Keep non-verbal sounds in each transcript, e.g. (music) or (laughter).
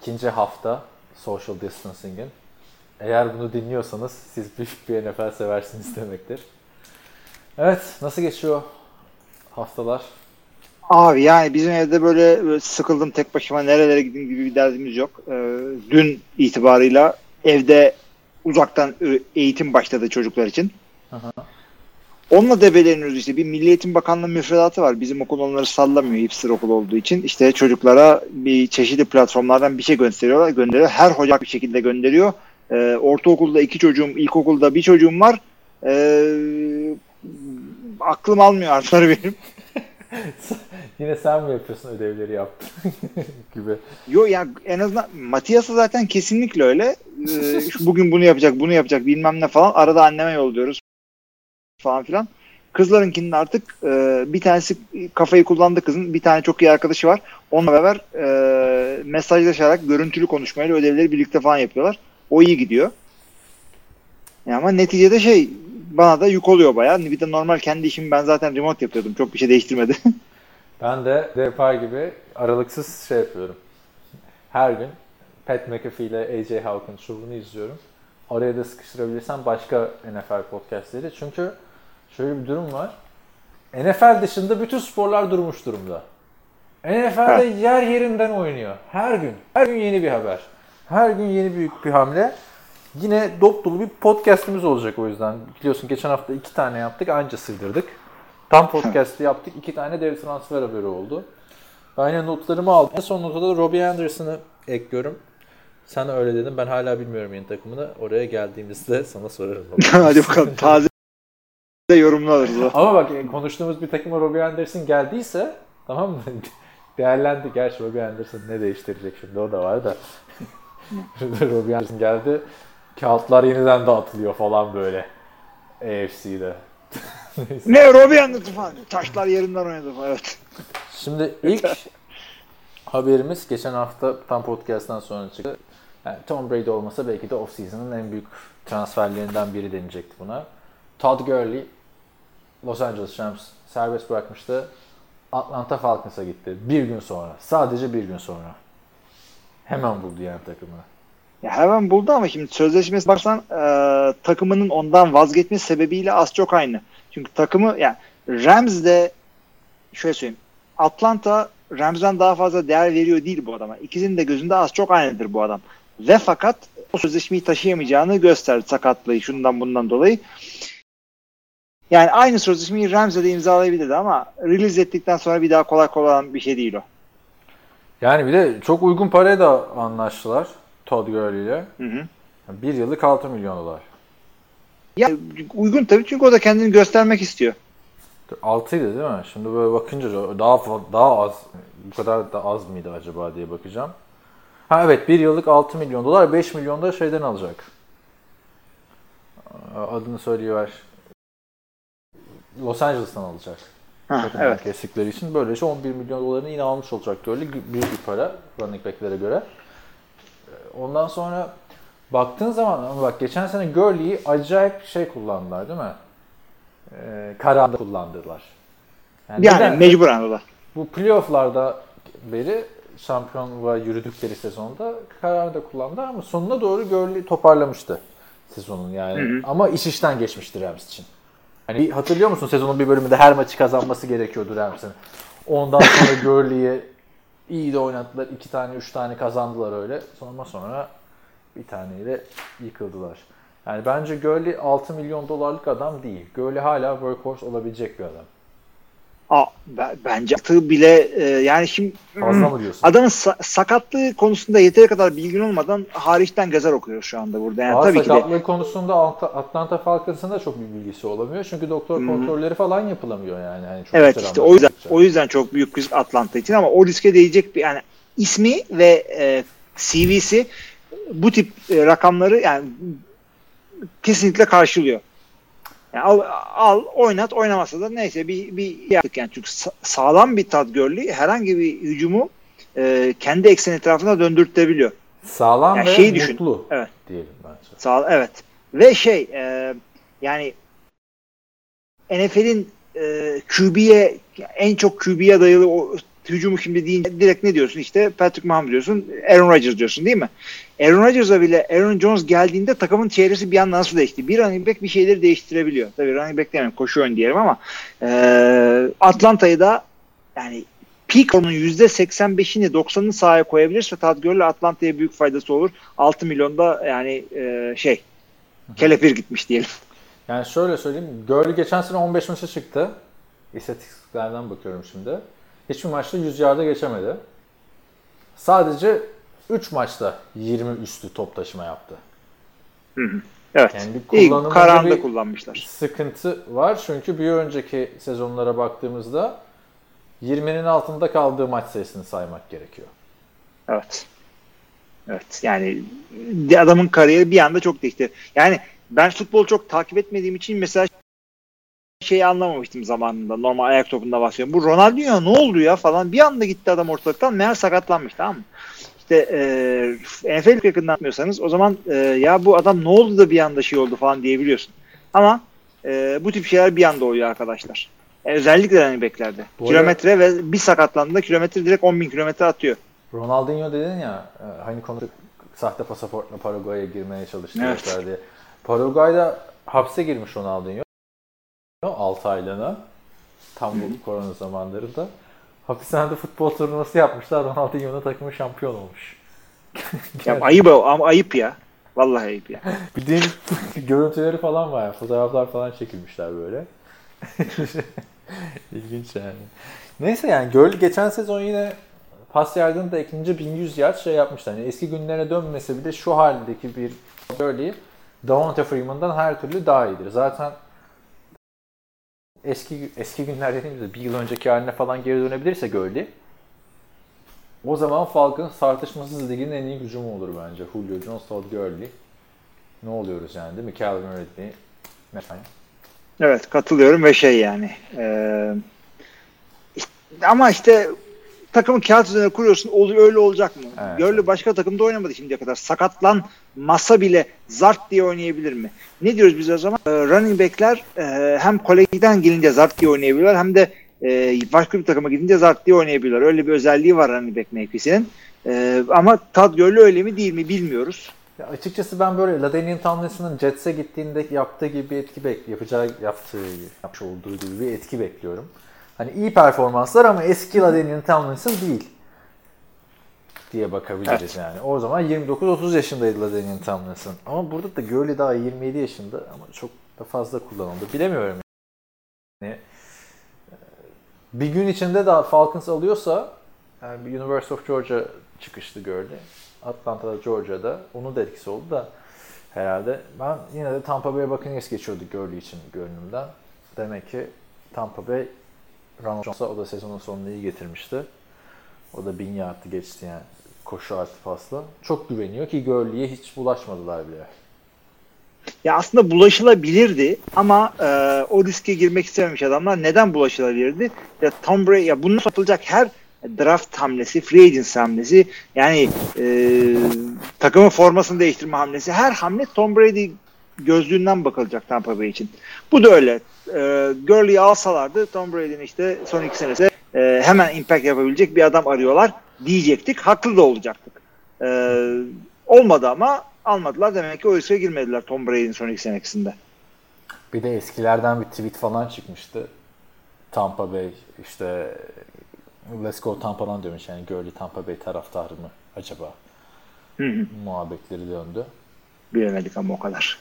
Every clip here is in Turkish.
İkinci hafta Social Distancing'in. Eğer bunu dinliyorsanız siz büyük bir NFL seversiniz demektir. Evet, nasıl geçiyor haftalar? Abi yani bizim evde böyle, böyle sıkıldım tek başıma nerelere gideyim gibi bir derdimiz yok. Ee, dün itibarıyla evde uzaktan eğitim başladı çocuklar için. Aha. Onunla debeleniyoruz işte. Bir Milli Eğitim Bakanlığı müfredatı var. Bizim okul onları sallamıyor hipster okul olduğu için. İşte çocuklara bir çeşitli platformlardan bir şey gösteriyorlar. Gönderiyor. Her hoca bir şekilde gönderiyor. Ee, ortaokulda iki çocuğum, ilkokulda bir çocuğum var. Ee, aklım almıyor artıları benim. (laughs) Yine sen mi yapıyorsun ödevleri yaptın (laughs) gibi. Yo ya en azından Matias'a zaten kesinlikle öyle. Ee, bugün bunu yapacak, bunu yapacak bilmem ne falan. Arada anneme yolluyoruz falan filan. Kızlarınkinin artık e, bir tanesi kafayı kullandı kızın. Bir tane çok iyi arkadaşı var. Onunla beraber e, mesajlaşarak görüntülü konuşmayla ödevleri birlikte falan yapıyorlar. O iyi gidiyor. Ya ama neticede şey bana da yük oluyor bayağı. Bir de normal kendi işimi ben zaten remote yapıyordum. Çok bir şey değiştirmedi. (laughs) Ben de Depar gibi aralıksız şey yapıyorum. Her gün Pat McAfee ile AJ Hawkins şovunu izliyorum. Oraya da sıkıştırabilirsem başka NFL podcastleri. Çünkü şöyle bir durum var. NFL dışında bütün sporlar durmuş durumda. NFL'de yer yerinden oynuyor. Her gün. Her gün yeni bir haber. Her gün yeni büyük bir hamle. Yine dop dolu bir podcastimiz olacak o yüzden. Biliyorsun geçen hafta iki tane yaptık anca sığdırdık. Tam podcast'ı yaptık. iki tane dev transfer haberi oldu. Ben yine notlarımı aldım. En son notada da Robbie Anderson'ı ekliyorum. Sen öyle dedin. Ben hala bilmiyorum yeni takımını. Oraya geldiğimizde (laughs) sana sorarım. (laughs) Hadi bakalım taze de yorumlu alırız o. Ama bak e, konuştuğumuz bir takıma Robbie Anderson geldiyse tamam mı? (laughs) Değerlendi. Gerçi Robbie Anderson ne değiştirecek şimdi o da var da. (laughs) Robbie Anderson geldi. Kağıtlar yeniden dağıtılıyor falan böyle. AFC'de. (laughs) Ne Robbie Anderson falan. Taşlar yerinden oynadı falan. Evet. Şimdi ilk haberimiz geçen hafta tam podcast'tan sonra çıktı. Yani Tom Brady olmasa belki de off-season'ın en büyük transferlerinden biri denilecekti buna. Todd Gurley Los Angeles Rams serbest bırakmıştı. Atlanta Falcons'a gitti. Bir gün sonra. Sadece bir gün sonra. Hemen buldu yani takımı. Ya hemen buldu ama şimdi sözleşmesi baksan e, takımının ondan vazgeçmesi sebebiyle az çok aynı. Çünkü takımı yani Rams'de şöyle söyleyeyim. Atlanta Rams'den daha fazla değer veriyor değil bu adama. İkisinin de gözünde az çok aynıdır bu adam. Ve fakat o sözleşmeyi taşıyamayacağını gösterdi sakatlığı şundan bundan dolayı. Yani aynı sözleşmeyi Rams'e de imzalayabilirdi ama release ettikten sonra bir daha kolay kolay bir şey değil o. Yani bir de çok uygun paraya da anlaştılar Todd Gurley ile. Hı hı. Bir yıllık 6 milyon dolar. Ya uygun tabii çünkü o da kendini göstermek istiyor. 6'ydı değil mi? Şimdi böyle bakınca daha daha az bu kadar da az mıydı acaba diye bakacağım. Ha evet bir yıllık 6 milyon dolar 5 milyon da şeyden alacak. Adını söyleyiver. Los Angeles'tan alacak. Ha, evet. kestikleri için böylece 11 milyon dolarını yine almış olacak böyle büyük bir para running back'lere göre. Ee, Ondan sonra baktığın zaman ama bak geçen sene Gurley'i acayip şey kullandılar değil mi? Ee, kararda kullandılar. Yani neden? mecburen o da. Bu playoff'larda beri şampiyonluğa yürüdükleri sezonda kararda kullandı ama sonuna doğru Gurley toparlamıştı sezonun yani. Hı hı. Ama iş işten geçmişti Rams için. Hani hatırlıyor musun sezonun bir bölümünde her maçı kazanması gerekiyordu Rams'in. Ondan sonra Gurley'i iyi de oynattılar. iki tane, üç tane kazandılar öyle. Sonra sonra bir taneyle yıkıldılar. Yani bence Gurley 6 milyon dolarlık adam değil. Gurley hala workhorse olabilecek bir adam. Be- bence attığı bile e, yani şimdi Fazla mı diyorsun? adamın sa- sakatlığı konusunda yeteri kadar bilgin olmadan hariçten gazel okuyoruz şu anda burada. Yani Aa, tabii ki de sakatlığı konusunda Atlanta- Atlanta Falcons'ın da çok bir bilgisi olamıyor. Çünkü doktor Hı hı. kontrolleri falan yapılamıyor yani. yani çok evet işte o yüzden o yüzden çok büyük risk Atlanta için ama o riske değecek bir yani ismi ve e, CV'si bu tip e, rakamları yani kesinlikle karşılıyor. Yani al, al oynat oynamasa da neyse bir, bir yaptık yani çünkü sa- sağlam bir Todd Gurley herhangi bir hücumu e, kendi ekseni etrafında döndürtebiliyor. Sağlam Ya ve şeyi düşün. mutlu Evet. diyelim bence. Sağ evet. Ve şey e, yani NFL'in e, QB'ye en çok QB'ye dayalı o hücumu şimdi deyince direkt ne diyorsun? İşte Patrick Mahomes diyorsun, Aaron Rodgers diyorsun değil mi? Aaron Rodgers'a bile Aaron Jones geldiğinde takımın çevresi bir anda nasıl değişti? Bir running back bir şeyleri değiştirebiliyor. Tabii running back demem koşu oyun diyelim ama e, Atlanta'yı da yani peak onun %85'ini 90'ını sahaya koyabilirse Todd Gurley Atlanta'ya büyük faydası olur. 6 milyonda yani e, şey kelepir gitmiş diyelim. Yani şöyle söyleyeyim. Gurley geçen sene 15 maça çıktı. İstatistiklerden bakıyorum şimdi. Hiçbir maçta 100 yarda geçemedi. Sadece 3 maçta 20 üstü top taşıma yaptı. Evet. Yani bir İyi kararında bir kullanmışlar. sıkıntı var. Çünkü bir önceki sezonlara baktığımızda 20'nin altında kaldığı maç sayısını saymak gerekiyor. Evet. Evet. Yani adamın kariyeri bir anda çok değişti. Yani ben futbolu çok takip etmediğim için mesela şeyi anlamamıştım zamanında. Normal ayak topunda bahsediyorum. Bu Ronaldinho ne oldu ya falan. Bir anda gitti adam ortalıktan. Meğer sakatlanmış tamam mı? İşte e, NFL yakından atmıyorsanız o zaman e, ya bu adam ne oldu da bir anda şey oldu falan diyebiliyorsun. Ama e, bu tip şeyler bir anda oluyor arkadaşlar. E, özellikle running backlerde. Bu Kilometre ve bir sakatlandığında kilometre direkt 10 bin kilometre atıyor. Ronaldinho dedin ya e, hani konu sahte pasaportla Paraguay'a girmeye çalıştı Evet. diye. Paraguay'da hapse girmiş Ronaldinho 6 aylığına tam bu korona zamanlarında. Hapishanede futbol turnuvası yapmışlar. Ronaldinho'nun takımı şampiyon olmuş. (laughs) Ya ayıp ama ayıp ya. Vallahi ayıp ya. (laughs) Bildiğin (laughs) görüntüleri falan var. Yani. Fotoğraflar falan çekilmişler böyle. İlginç yani. Neyse yani Gurley geçen sezon yine pas yardımında ikinci 1100 yard şey yapmıştı. Hani eski günlere dönmese bile şu haldeki bir Gurley Davante Freeman'dan her türlü daha iyidir. Zaten eski eski günler dediğimizde bir yıl önceki haline falan geri dönebilirse Gurley o zaman Falcons tartışmasız ligin en iyi hücumu olur bence. Julio Jones, Todd Gurley. Ne oluyoruz yani değil mi? Calvin Ridley. Mesela. Evet katılıyorum ve şey yani e, işte- ama işte takımı kağıt üzerine kuruyorsun oluyor öyle olacak mı? Evet. Gurley başka takımda oynamadı şimdiye kadar. Sakatlanmasa bile zart diye oynayabilir mi? Ne diyoruz biz o zaman? E, running backler e, hem kolejden gelince zart diye oynayabilirler hem de e, başka bir takıma gidince zart diye oynayabilirler. Öyle bir özelliği var running back mevkisinin. E, ama Todd Gurley öyle mi değil mi bilmiyoruz. Ya açıkçası ben böyle LaDainian Tomlinson'ın Jets'e gittiğinde yaptığı gibi bir etki bek yapacağı yaptığı yapmış olduğu gibi bir etki bekliyorum. Hani iyi performanslar ama eski LaDainian Tomlinson değil diye bakabiliriz Evet. yani. O zaman 29-30 yaşındaydı LaDainian Tomlinson. Ama burada da Gurley daha 27 yaşında ama çok da fazla kullanıldı. Bilemiyorum yani. e, Bir gün içinde de Falcons alıyorsa yani bir University of Georgia çıkışlı Gurley. Atlanta'da, Georgia'da onun da etkisi oldu da herhalde. Ben yine de Tampa Bay Buccaneers geçiyordu Gurley için gönlümden. Demek ki Tampa Bay Ronald Jones'a o da sezonun sonunu iyi getirmişti. O da bin yardtı geçti yani koşu artı pasla. Çok güveniyor ki Gurley'e hiç bulaşmadılar bile. Ya aslında bulaşılabilirdi ama e, o riske girmek istememiş adamlar. Neden bulaşılabilirdi? Ya Tom Brady ya bunun yapılacak her draft hamlesi, free agent hamlesi yani e, takımın formasını değiştirme hamlesi her hamle Tom Brady gözlüğünden bakılacak Tampa Bay için. Bu da öyle. E, Gurley'i alsalardı Tom Brady'nin işte son iki senesi e, hemen impact yapabilecek bir adam arıyorlar diyecektik. Haklı da olacaktık. E, olmadı ama almadılar. Demek ki o riske girmediler Tom Brady'nin son iki senesinde. Bir de eskilerden bir tweet falan çıkmıştı. Tampa Bay işte Let's go Tampa'dan demiş yani Gurley Tampa Bay taraftarı mı acaba? Hı hı. Muhabbetleri döndü. Bilemedik ama o kadar.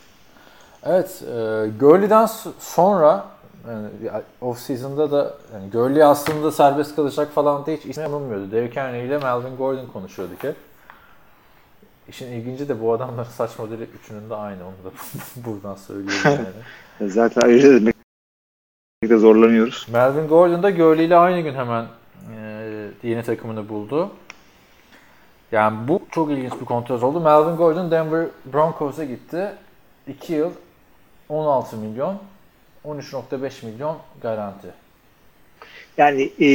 Evet, e, Gurley'den sonra yani off season'da da yani Gurley aslında serbest kalacak falan diye hiç ismi anılmıyordu. Derrick Henry ile Melvin Gordon konuşuyorduk hep. İşin ilginci de bu adamların saç modeli üçünün de aynı. Onu da (laughs) buradan söyleyeyim (laughs) yani. Zaten ayırt etmekte zorlanıyoruz. Melvin Gordon da Gurley ile aynı gün hemen e, yeni takımını buldu. Yani bu çok ilginç bir kontrat oldu. Melvin Gordon Denver Broncos'a gitti. 2 yıl 16 milyon 13.5 milyon garanti. Yani e,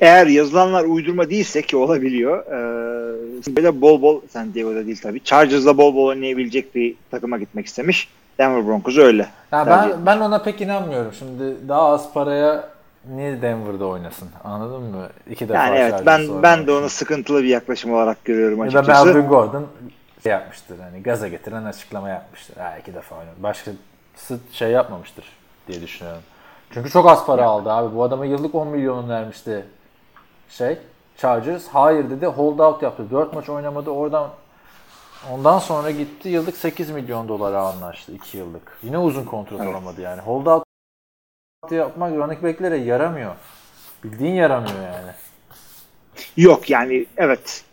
eğer yazılanlar uydurma değilse ki olabiliyor. E, böyle bol bol San Diego'da değil tabii. Chargers'la bol bol oynayabilecek bir takıma gitmek istemiş. Denver Broncos öyle. Ya ben ben ona pek inanmıyorum. Şimdi daha az paraya niye Denver'da oynasın? Anladın mı? İki defa Yani evet ben oynadı. ben de onu sıkıntılı bir yaklaşım olarak görüyorum ya da açıkçası. Melvin Gordon şey yapmıştır. Hani gaza getiren açıklama yapmıştır. Ha iki defa oynadı. Başkası şey yapmamıştır diye düşünüyorum. Çünkü çok az para aldı abi. Bu adama yıllık 10 milyon vermişti şey Chargers. Hayır dedi. Hold out yaptı. 4 maç oynamadı. Oradan ondan sonra gitti. Yıllık 8 milyon dolara anlaştı. 2 yıllık. Yine uzun kontrat Evet. alamadı yani. Hold out yapmak running back'lere yaramıyor. Bildiğin yaramıyor yani. Yok yani evet.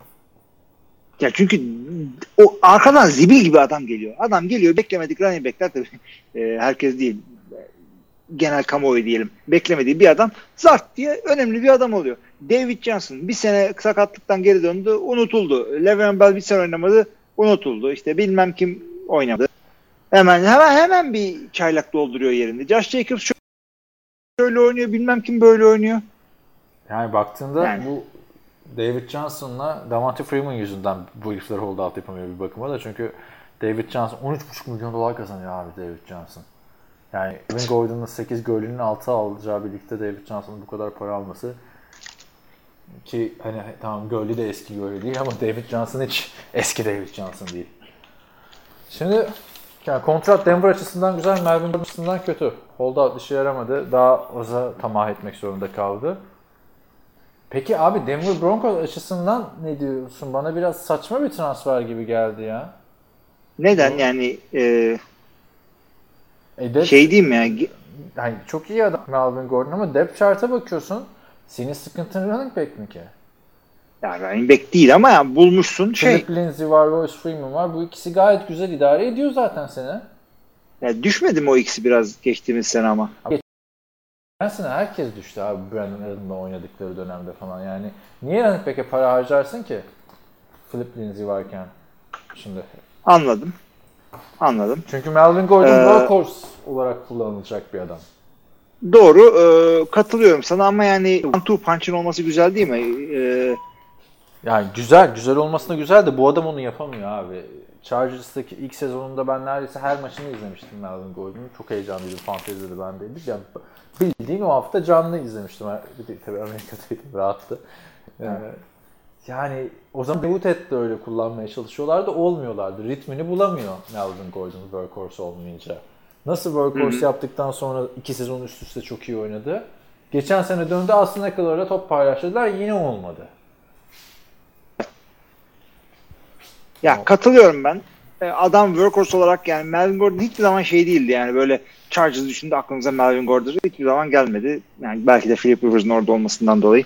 Ya çünkü o arkadan zibil gibi adam geliyor. Adam geliyor beklemedik running backler tabii (laughs) e, herkes değil genel kamuoyu diyelim. Beklemediği bir adam zart diye önemli bir adam oluyor. David Johnson bir sene sakatlıktan geri döndü unutuldu. Le'Veon Bell bir sene oynamadı unutuldu. İşte bilmem kim oynadı. Hemen hemen hemen bir çaylak dolduruyor yerinde. Josh Jacobs şöyle oynuyor bilmem kim böyle oynuyor. Yani baktığında Yani. bu David Johnson'la Davante Freeman yüzünden bu herifler hold out yapamıyor bir bakıma da çünkü David Johnson 13,5 milyon dolar kazanıyor abi David Johnson. Yani Kevin Gordon'ın 8 golünün 6 alacağı birlikte David Johnson'ın bu kadar para alması ki hani tamam Gurley de eski Gurley değil ama David Johnson hiç eski David Johnson değil. Şimdi yani kontrat Denver açısından güzel, Melvin açısından kötü. Holdout işe yaramadı. Daha aza tamah etmek zorunda kaldı. Peki abi Denver Broncos açısından ne diyorsun? Bana biraz saçma bir transfer gibi geldi ya. Neden yani e, E şey diyeyim ya yani çok iyi adam Melvin Gordon ama depth chart'a bakıyorsun. Senin sıkıntın running back mi ki? ya running back değil ama ya bulmuşsun şey Philip Lindsay var, Royce Freeman var. Bu ikisi gayet güzel idare ediyor zaten seni. ya düşmedi mi o ikisi biraz geçtiğimiz sene ama. Sene herkes düştü abi Brandon Allen'la oynadıkları dönemde falan. Yani niye running back'e para harcarsın ki? Philip Lindsay varken. Şimdi. Anladım. Anladım. Çünkü Melvin Gordon Ee, workhorse olarak kullanılacak bir adam. Doğru. e, katılıyorum sana ama yani one two punch'ın olması güzel değil mi? E, Yani güzel, güzel olmasına güzel de bu adam onu yapamıyor abi. Chargers'taki ilk sezonunda ben neredeyse her maçını izlemiştim Melvin Gordon'un. Çok heyecanlıydım. Fantezide ben değildik. Yani bildiğin o hafta canlı izlemiştim. Tabii Amerika'daydım. (laughs) Rahattı. Ee, yani o zaman Muted de öyle kullanmaya çalışıyorlardı. Olmuyorlardı. Ritmini bulamıyor Melvin Gordon workhorse olmayınca. Nasıl workhorse yaptıktan sonra iki sezon üst üste çok iyi oynadı. Geçen sene döndü aslında da top paylaştılar. Yine olmadı. ya katılıyorum ben. E, adam workhorse olarak yani Melvin Gordon hiçbir zaman şey değildi yani böyle Chargers düşündü aklımıza Melvin Gordon hiçbir zaman gelmedi. Yani belki de Philip Rivers'ın orada olmasından dolayı.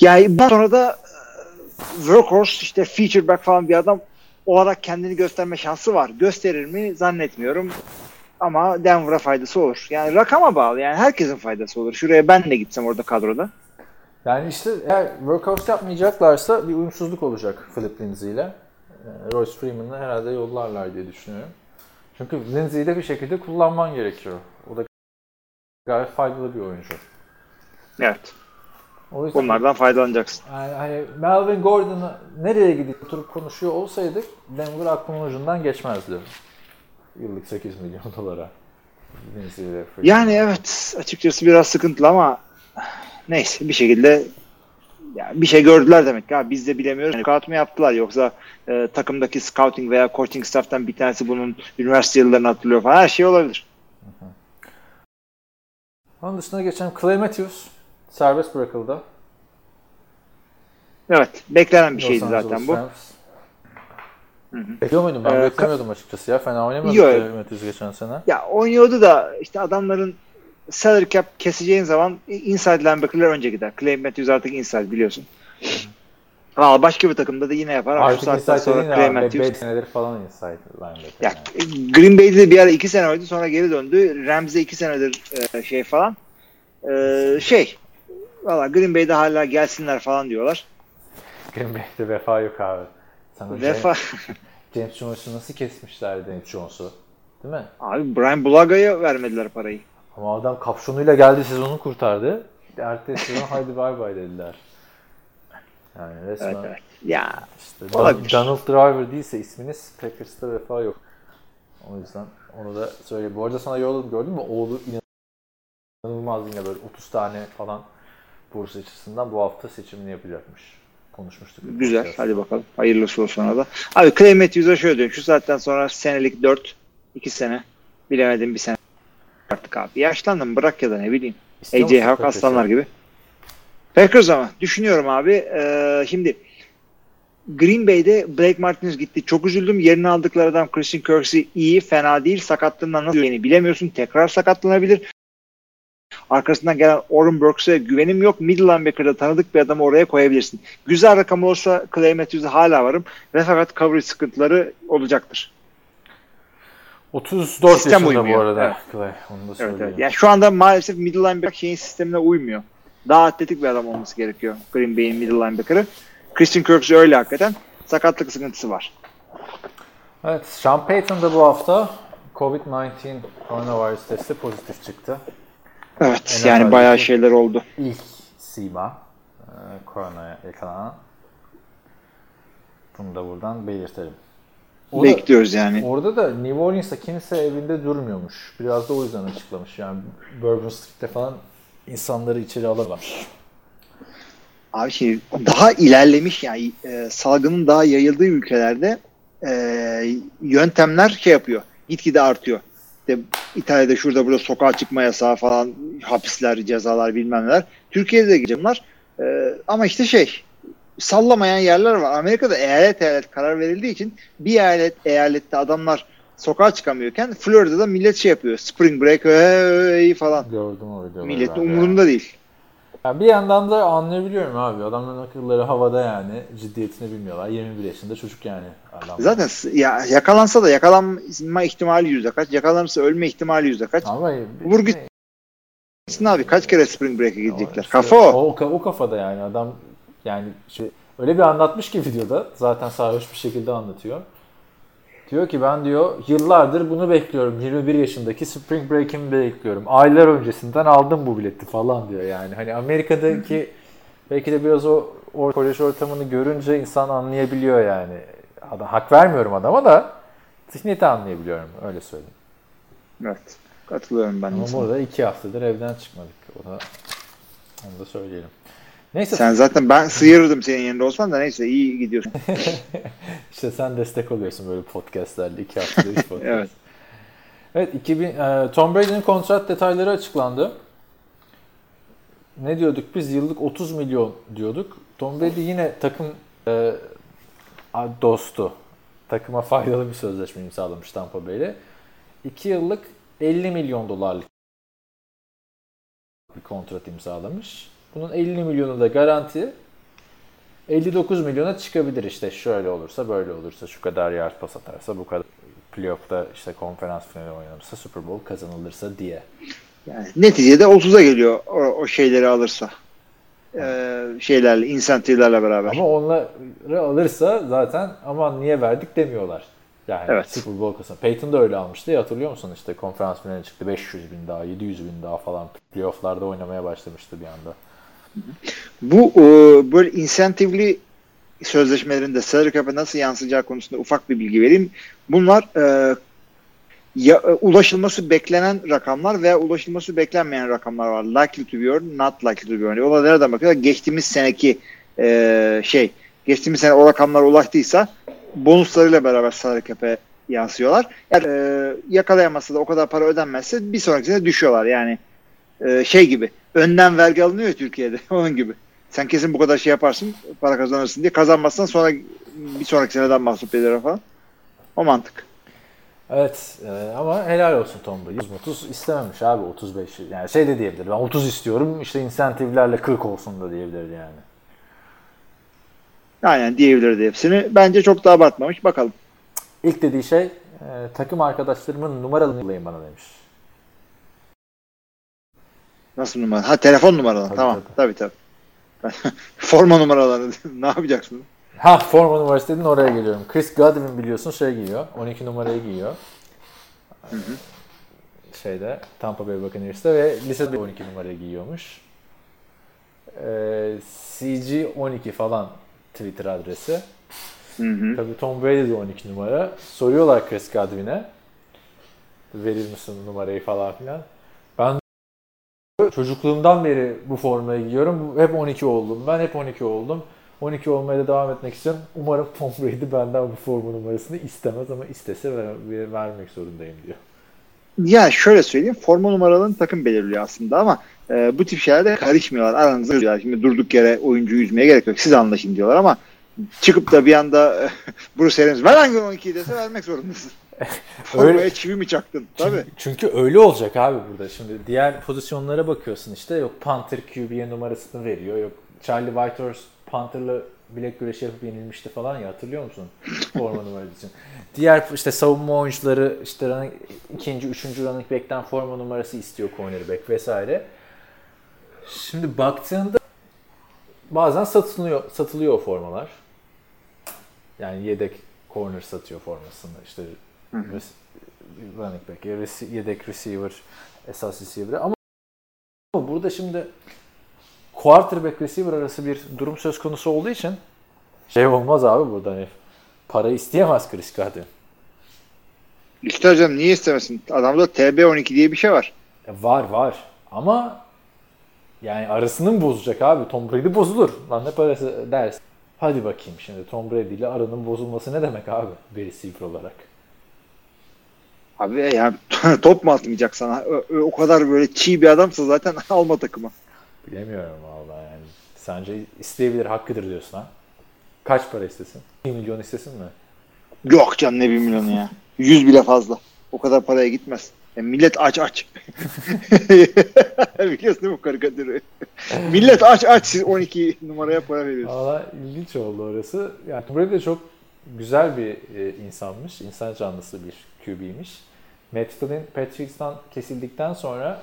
Yani sonra da e, workhorse işte feature back falan bir adam olarak kendini gösterme şansı var. Gösterir mi zannetmiyorum. Ama Denver'a faydası olur. Yani rakama bağlı. Yani herkesin faydası olur. Şuraya ben de gitsem orada kadroda. Yani işte eğer workout yapmayacaklarsa bir uyumsuzluk olacak Philip Lindsay ile. Ee, Royce Freeman'ı herhalde yollarlar diye düşünüyorum. Çünkü Lindsay'i de bir şekilde kullanman gerekiyor. O da gayet faydalı bir oyuncu. Evet. O yüzden Bunlardan faydalanacaksın. yani hani Melvin Gordon'ı nereye gidip oturup konuşuyor olsaydık Denver aklımın ucundan geçmezdi. Yıllık 8 milyon (laughs) dolara. Yani evet açıkçası biraz sıkıntılı ama neyse bir şekilde yani bir şey gördüler demek ki. Ha, biz de bilemiyoruz. Scout mu yaptılar yoksa e, takımdaki scouting veya coaching staff'tan bir tanesi bunun üniversite yıllarını hatırlıyor falan her şey olabilir. Onun dışında geçen Clay Matthews serbest bırakıldı. Evet beklenen bir Los şeydi Angeles zaten bu. Rams. Bekliyor muydun? Ben Ee, beklemiyordum açıkçası ya. Fena oynamadı Matthews geçen sene. Ya oynuyordu da işte adamların salary cap keseceğin zaman inside linebacker'lar önce gider. Clay Matthews artık inside biliyorsun. Aa, başka bir takımda da yine yapar. Şu Artık saatten inside sonra Clay. Matthews 5 senedir falan inside linebacker. Ya, yani. Green Bay'de de bir ara iki sene oynadı sonra geri döndü. Rams'de iki senedir e, şey falan. E, şey valla Green Bay'de hala gelsinler falan diyorlar. Green Bay'de vefa yok abi. Sana Vefa. (laughs) James Jones'u nasıl kesmişlerdi James Jones'u? Değil mi? Abi Brian Bulaga'ya vermediler parayı. Ama adam kapşonuyla geldi sezonu kurtardı. Ertesi sezon haydi bay bay dediler. Yani resmen Evet, evet. Ya işte Olabilir. Donald Driver değilse isminiz Packers'ta vefa yok. O yüzden onu da söyle. Bu arada sana yolladım gördün mü? Oğlu inanılmaz yine böyle 30 tane falan burs açısından bu hafta seçimini yapacakmış. Konuşmuştuk. güzel. Podcast. Hadi bakalım. Hayırlısı olsun ona da. Abi Clay Matthews'a şöyle diyorum. Şu saatten sonra senelik 4, 2 sene. Bilemedim bir sene artık abi. Yaşlandım bırak ya da ne bileyim. İstiyor AJ Hawk aslanlar gibi. Packers ama düşünüyorum abi. Ee, şimdi Green Bay'de Blake Martinez gitti. Çok üzüldüm. Yerini aldıkları adam Christian Kirksey iyi, fena değil. Sakatlığından nasıl yeni bilemiyorsun. Tekrar sakatlanabilir. Arkasından gelen Oren Burks'e güvenim yok. Middle linebacker'da tanıdık bir adamı oraya koyabilirsin. Güzel rakam olsa Clay Matthews'e hala varım. Ve fakat coverage sıkıntıları olacaktır. 34 Sistem yaşında uymuyor. bu arada. Evet. Clay. Onu da Evet, söyleyeyim. evet. Yani şu anda maalesef middle linebacker şeyin sistemine uymuyor. Daha atletik bir adam olması gerekiyor Green Bay'in middle linebacker'ı. Christian Kirksey öyle hakikaten. Sakatlık sıkıntısı var. Evet, Sean Payton da bu hafta COVID-19 coronavirus testi pozitif çıktı. Evet NFL'deki yani bayağı şeyler oldu. İlk sima e, koronaya yakalanan. Bunu da buradan belirtelim. O da- Bekliyoruz yani. orada da New Orleans'ta kimse evinde durmuyormuş. Biraz da o yüzden açıklamış. Yani Bourbon Street'te falan insanları içeri alırlar. Abi şey daha ilerlemiş yani e, salgının daha yayıldığı ülkelerde e, yöntemler şey yapıyor. Gitgide artıyor. İşte İtalya'da şurada burada sokağa çıkma yasağı falan hapisler, cezalar bilmem neler. Türkiye'de de gidecekler. E, ama işte şey sallamayan yerler var. Amerika'da eyalet eyalet karar verildiği için bir eyalet eyalette adamlar sokağa çıkamıyorken Florida'da millet şey yapıyor. Spring break hey falan. Gördüm o videoları. Milletin umurunda değil. Ya bir yandan da anlayabiliyorum abi. Adamların akılları havada yani. Ciddiyetini bilmiyorlar. 21 yaşında çocuk yani. Adam. Zaten ya yakalansa da yakalanma ihtimali yüzde kaç, yakalanırsa ölme ihtimali yüzde kaç. Ama Vur git. Gitsin abi kaç kere spring break'e gidecekler. İşte Kafa o. O, o, o kafada yani adam yani şey, öyle bir anlatmış ki videoda zaten sarhoş bir şekilde anlatıyor. Diyor ki ben diyor yıllardır bunu bekliyorum. 21 yaşındaki spring break'imi bekliyorum. Aylar öncesinden aldım bu bileti falan diyor yani. Hani Amerika'daki (laughs) belki de biraz o, o kolej ortamını görünce insan anlayabiliyor yani. Adam, hak vermiyorum adama da zihniyeti anlayabiliyorum öyle söyleyeyim. Evet. Katılıyorum ben. Ama burada iki haftadır evden çıkmadık. O da onu da söyleyelim. Neyse Sen zaten ben sıyırırdım senin yerinde olsan da neyse iyi gidiyorsun. (laughs) işte sen destek oluyorsun böyle podcastlerde iki haftada üç (laughs) podcast. Evet. Evet 2000, e, Tom Brady'nin kontrat detayları açıklandı. Ne diyorduk biz? Yıllık 30 milyon diyorduk. Tom Brady yine takım e, dostu. Takıma faydalı bir sözleşme imzalamış Tampa Bay'le. 2 yıllık 50 milyon dolarlık bir kontrat imzalamış. Bunun 50 milyonu da garanti. 59 milyona çıkabilir işte şöyle olursa böyle olursa şu kadar yard pas atarsa bu kadar playoff'ta işte konferans finali oynanırsa Super Bowl kazanılırsa diye. Yani neticede 30'a geliyor o, o şeyleri alırsa. Ee, şeylerle, insentive'lerle beraber. Ama onları alırsa zaten aman niye verdik demiyorlar. Yani Evet. Super Bowl kazan. Peyton da öyle almıştı ya hatırlıyor musun? İşte konferans finaline çıktı 500 bin daha 700 bin daha falan playoff'larda oynamaya başlamıştı bir anda. Bu e, böyle insentivli sözleşmelerin de salary cap'e nasıl yansıyacağı konusunda ufak bir bilgi vereyim. Bunlar e, ya, e, ulaşılması beklenen rakamlar veya ulaşılması beklenmeyen rakamlar var. Likely to be earned, not likely to be earned. O da nereden bakıyor? Geçtiğimiz seneki e, şey, geçtiğimiz sene o rakamlara ulaştıysa bonuslarıyla beraber salary cap'e yansıyorlar. Eğer e, yakalayamazsa da o kadar para ödenmezse bir sonraki sene düşüyorlar. Yani e, şey gibi önden vergi alınıyor Türkiye'de (laughs) onun gibi. Sen kesin bu kadar şey yaparsın para kazanırsın diye kazanmazsan sonra bir sonraki seneden mahsup eder falan. O mantık. Evet e, ama helal olsun Tom Brady. 30 istememiş abi 35. Yani şey de diyebilir. Ben 30 istiyorum işte insentivlerle 40 olsun da diyebilir yani. Aynen diyebilirdi hepsini. Bence çok da abartmamış. Bakalım. İlk dediği şey e, takım arkadaşlarımın numaralarını bana demiş. Nasıl numara? Ha telefon numaralı. Tabii, tamam. tabii. Tabii tabii. (laughs) Forma numaraları (laughs) ne yapacaksın? Ha forma numarası dedin oraya geliyorum. Chris Godwin biliyorsun şey giyiyor. 12 numarayı giyiyor. Şeyde Tampa Bay Buccaneers'te ve lisede 12 numarayı giyiyormuş. Ee, CG12 falan Twitter adresi. Hı hı. Tabii Tom Brady de 12 numara. Soruyorlar Chris Godwin'e. Verir misin numarayı falan filan. Çocukluğumdan beri bu formayı giyiyorum. Hep 12 oldum. Ben hep 12 oldum. 12 olmaya da devam etmek istiyorum. Umarım Tom Brady benden bu forma numarasını istemez ama istese ver, vermek zorundayım diyor. Ya şöyle söyleyeyim. Forma numaralarını takım belirliyor aslında ama e, bu tip şeylerde karışmıyorlar. Aranızda diyorlar. Şimdi durduk yere oyuncuyu üzmeye gerek yok. Siz anlaşın diyorlar ama çıkıp da bir anda (laughs) Bruce Arians ver hangi 12'yi dese vermek zorundasın. Formaya Öyle- çivi mi çaktın? Tabii. Çünkü öyle olacak abi burada. Şimdi diğer pozisyonlara bakıyorsun işte. Yok Panther QB'ye numarasını veriyor. Yok Charlie Whitehorse Panther'la bilek güreşi yapıp yenilmişti falan ya hatırlıyor musun? Forma numarası için. Diğer işte savunma oyuncuları işte running, ikinci, üçüncü running back'ten forma numarası istiyor cornerback vesaire. Şimdi baktığında bazen satılıyor, satılıyor o formalar. Yani yedek corner satıyor formasını. İşte running back, yedek receiver, esas receiver. Ama ama burada şimdi quarterback receiver arası bir durum söz konusu olduğu için şey olmaz abi burada hani para isteyemez Chris Godwin. İster canım niye istemesin? Adamda TB12 diye bir şey var. E, Var var ama yani arasını mı bozacak abi? Tom Brady bozulur. Lan ne parası dersin. Hadi bakayım şimdi Tom Brady ile aranın bozulması ne demek abi bir receiver olarak? Abi yani (laughs) top mu atmayacak sana? Ö- O kadar böyle çiğ bir adamsa zaten (laughs) alma takımı. Bilemiyorum vallahi yani. Sence isteyebilir hakkıdır diyorsun ha? Kaç para istesin? 1 milyon istesin mi? Yok canım ne bir milyonu ya. 100 bile fazla. O kadar paraya gitmez. Ya millet aç aç. (laughs) Biliyorsun değil mi karikatürü? millet aç aç siz 12 numaraya para veriyorsunuz. Valla ilginç oldu orası. Yani Tom Brady de çok güzel bir e, insanmış. İnsan canlısı bir QB'ymiş. Matt Flynn Patriots'tan kesildikten sonra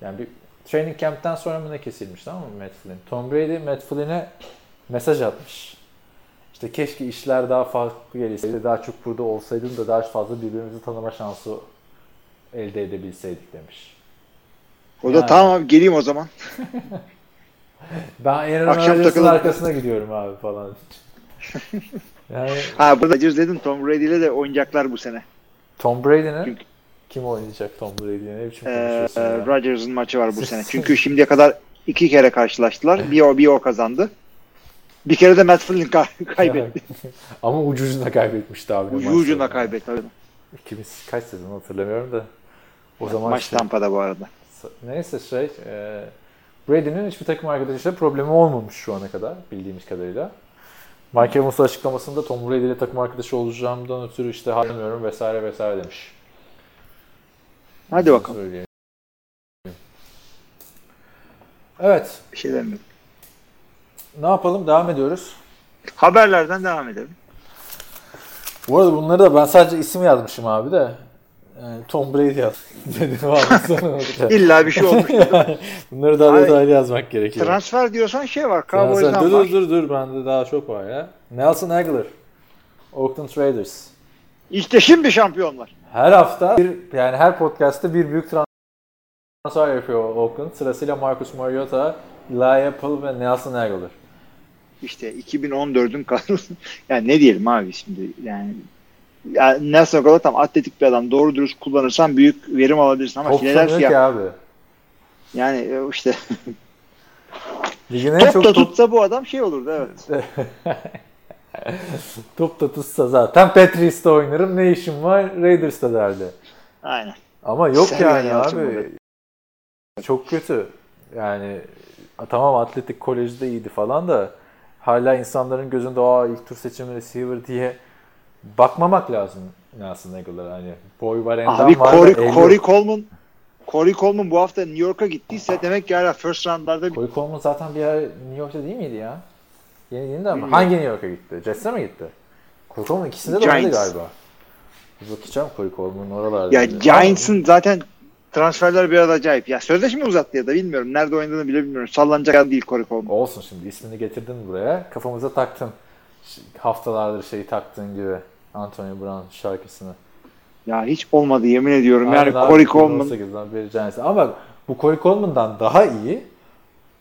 yani bir training camp'ten sonra mı ne kesilmiş tamam mı Matt Flynn? Tom Brady Matt Flynn'e mesaj atmış. İşte keşke işler daha farklı gelişseydi, daha çok burada olsaydın da daha fazla birbirimizi tanıma şansı elde edebilseydik demiş. O da Yani. tamam abi geleyim o zaman. (laughs) Ben Aaron Rodgers'ın arkasına gidiyorum abi falan. (laughs) yani Ha burada dedim Tom Brady ile de oynayacaklar bu sene. Tom Brady'nin Çünkü- kim oynayacak Tom Brady'nin ne biçim Ee, konuşuyorsun ya? Rodgers'ın maçı var bu sene. (laughs) Çünkü şimdiye kadar iki kere karşılaştılar. Bir o bir o kazandı. Bir kere de Matt Flynn kay- (laughs) kaybetti. (laughs) Ama ucucuna kaybetmişti abi. Ucu ucuna kaybetti. abi. İkimiz kaç sezon hatırlamıyorum da. O zaman Maç şey- Tampa'da bu arada. neyse şey e, Brady'nin hiçbir takım arkadaşıyla problemi olmamış şu ana kadar bildiğimiz kadarıyla. Mike Evans açıklamasında Tom Brady ile takım arkadaşı olacağımdan ötürü işte halmiyorum vesaire vesaire demiş. Hadi bakalım. Söyleyeyim. Evet. Bir şey demiyorum. Ne yapalım? Devam ediyoruz. Haberlerden devam edelim. Bu arada bunları da ben sadece isim yazmışım abi de. Yani Tom Brady yaz. (laughs) Dedim abi. (laughs) İlla bir şey olmuş. (laughs) Bunları daha Ay, detaylı yazmak gerekiyor. Transfer diyorsan şey var. Cowboys'dan dur dur dur dur bende daha çok var ya. Nelson Aguilar. Oakland Raiders. İşte şimdi şampiyonlar. Her hafta bir, yani her podcast'te bir büyük transfer yapıyor Oakland. Sırasıyla Marcus Mariota, Eli Apple ve Nelson Aguilar. İşte 2014'ün kadrosu. Yani ne diyelim abi şimdi yani yani Nelson Aguilar tam atletik bir adam. Doğru dürüst kullanırsan büyük verim alabilirsin ama Philadelphia abi. yani e, işte (laughs) Ligin en top çok da top, tutsa bu adam şey olurdu evet. (laughs) top da tutsa zaten Patriots'ta oynarım ne işim var Raiders'ta derdi. Aynen. Ama yok Sergen yani abi. burada. Çok kötü. Yani tamam atletik kolejde iyiydi falan da hala insanların gözünde aa ilk tur seçimi receiver diye bakmamak lazım Nelson Aguilar'a. Hani boy var endam Abi var Corey, da Corey. Coleman Corey Coleman bu hafta New York'a gittiyse demek ki hala first roundlarda bir Corey Coleman zaten bir ara New York'ta değil miydi ya? Yeni yeni de ama hangi New York'a gitti? Jets'e mi gitti? Corey Coleman ikisinde de oynadı Giants. galiba. Bir bakacağım Corey Coleman oralarda. ya Giants'ın zaten transferler biraz acayip. Ya sözleşme uzattı ya da bilmiyorum. Nerede oynadığını bile bilmiyorum. Sallanacak adam değil Corey Coleman. Olsun şimdi ismini getirdin buraya. Kafamıza taktın. Ş- Haftalardır şeyi taktığın gibi. Anthony Brown şarkısını. Ya hiç olmadı yemin ediyorum. Yani abi, Corey Coleman 2018'den beri Giants'e. Ama bak bu Corey Coleman'dan daha iyi.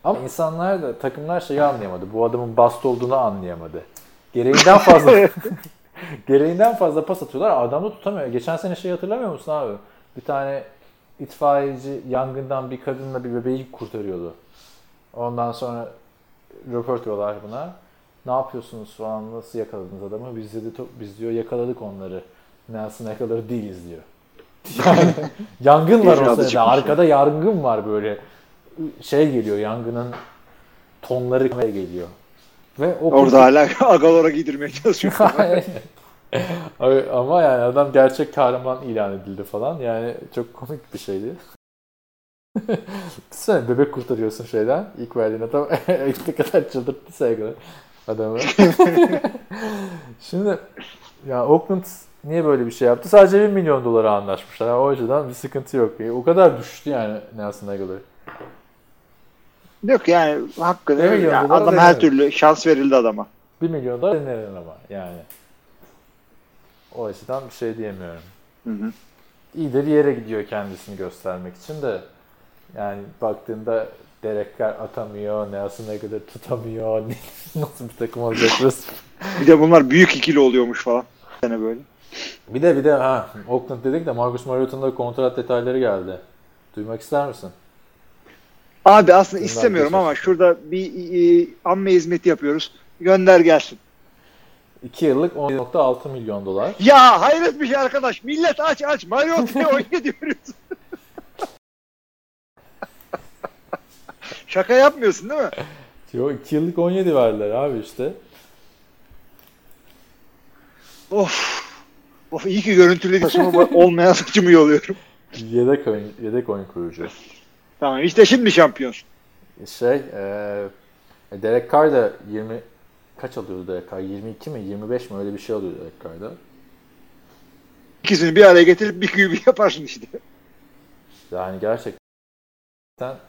Ama insanlar da takımlar şeyi anlayamadı. Bu adamın bast olduğunu anlayamadı. Gereğinden fazla (laughs) gereğinden fazla pas atıyorlar. Adam da tutamıyor. Geçen sene şey hatırlamıyor musun abi? Bir tane itfaiyeci yangından bir kadınla bir bebeği kurtarıyordu. Ondan sonra röport diyorlar buna. Ne yapıyorsunuz falan nasıl yakaladınız adamı? Biz dedi biz diyor yakaladık onları. Nelson yakaladı değiliz diyor. Yani, (laughs) yangın var o sırada. Arkada yangın var böyle. Şey geliyor yangının tonları geliyor. Ve o orada hala (laughs) Agalor'a giydirmeye çalışıyor. (laughs) Ama yani adam gerçek kahraman ilan edildi falan. Yani çok komik bir şeydi. Sen bebek kurtarıyorsun şeyden. İlk verdiğin adam ne kadar çıldırttı saygılı adamı. (laughs) (laughs) Şimdi ya Oakland niye böyle bir şey yaptı? Sadece 1 milyon dolara anlaşmışlar. Yani o açıdan bir sıkıntı yok. O kadar düştü yani Nelson Aguilar. Yok yani hakkını Ne milyon ya dolar adam da her yani. türlü şans verildi adama. 1 milyon dolar denilir ama yani. O açıdan bir şey diyemiyorum. Hı hı. iyi de bir yere gidiyor kendisini göstermek için de. Yani baktığında Derek Carr atamıyor, Nelson Aguilar tutamıyor. (laughs) Nasıl bir takım olacak burası? Bir de bunlar büyük ikili oluyormuş falan. Sene böyle. Bir de bir de ha Oakland dedik de Marcus Mariota'nın da kontrat detayları geldi. Duymak ister misin? Abi aslında Bunlar istemiyorum ama şurada bir e, amme hizmeti yapıyoruz. Gönder gelsin. 2 yıllık 10.6 milyon dolar. Ya hayret bir şey arkadaş. Millet aç aç. Mariota'ya oynuyor diyoruz. (laughs) Şaka yapmıyorsun değil mi? Yo 2 yıllık 17 verdiler abi işte. Of. Of iyi ki görüntülü saçımı (laughs) olmayan saçımı yoluyorum. Yedek oyun, yedek oyun kurucu. Tamam işte şimdi şampiyonsun. Şey, eee Derek Carr da 20 kaç alıyordu Derek Carr? 22 mi 25 mi öyle bir şey alıyordu Derek Carr'da. İkisini bir araya getirip bir QB yaparsın işte. Yani gerçekten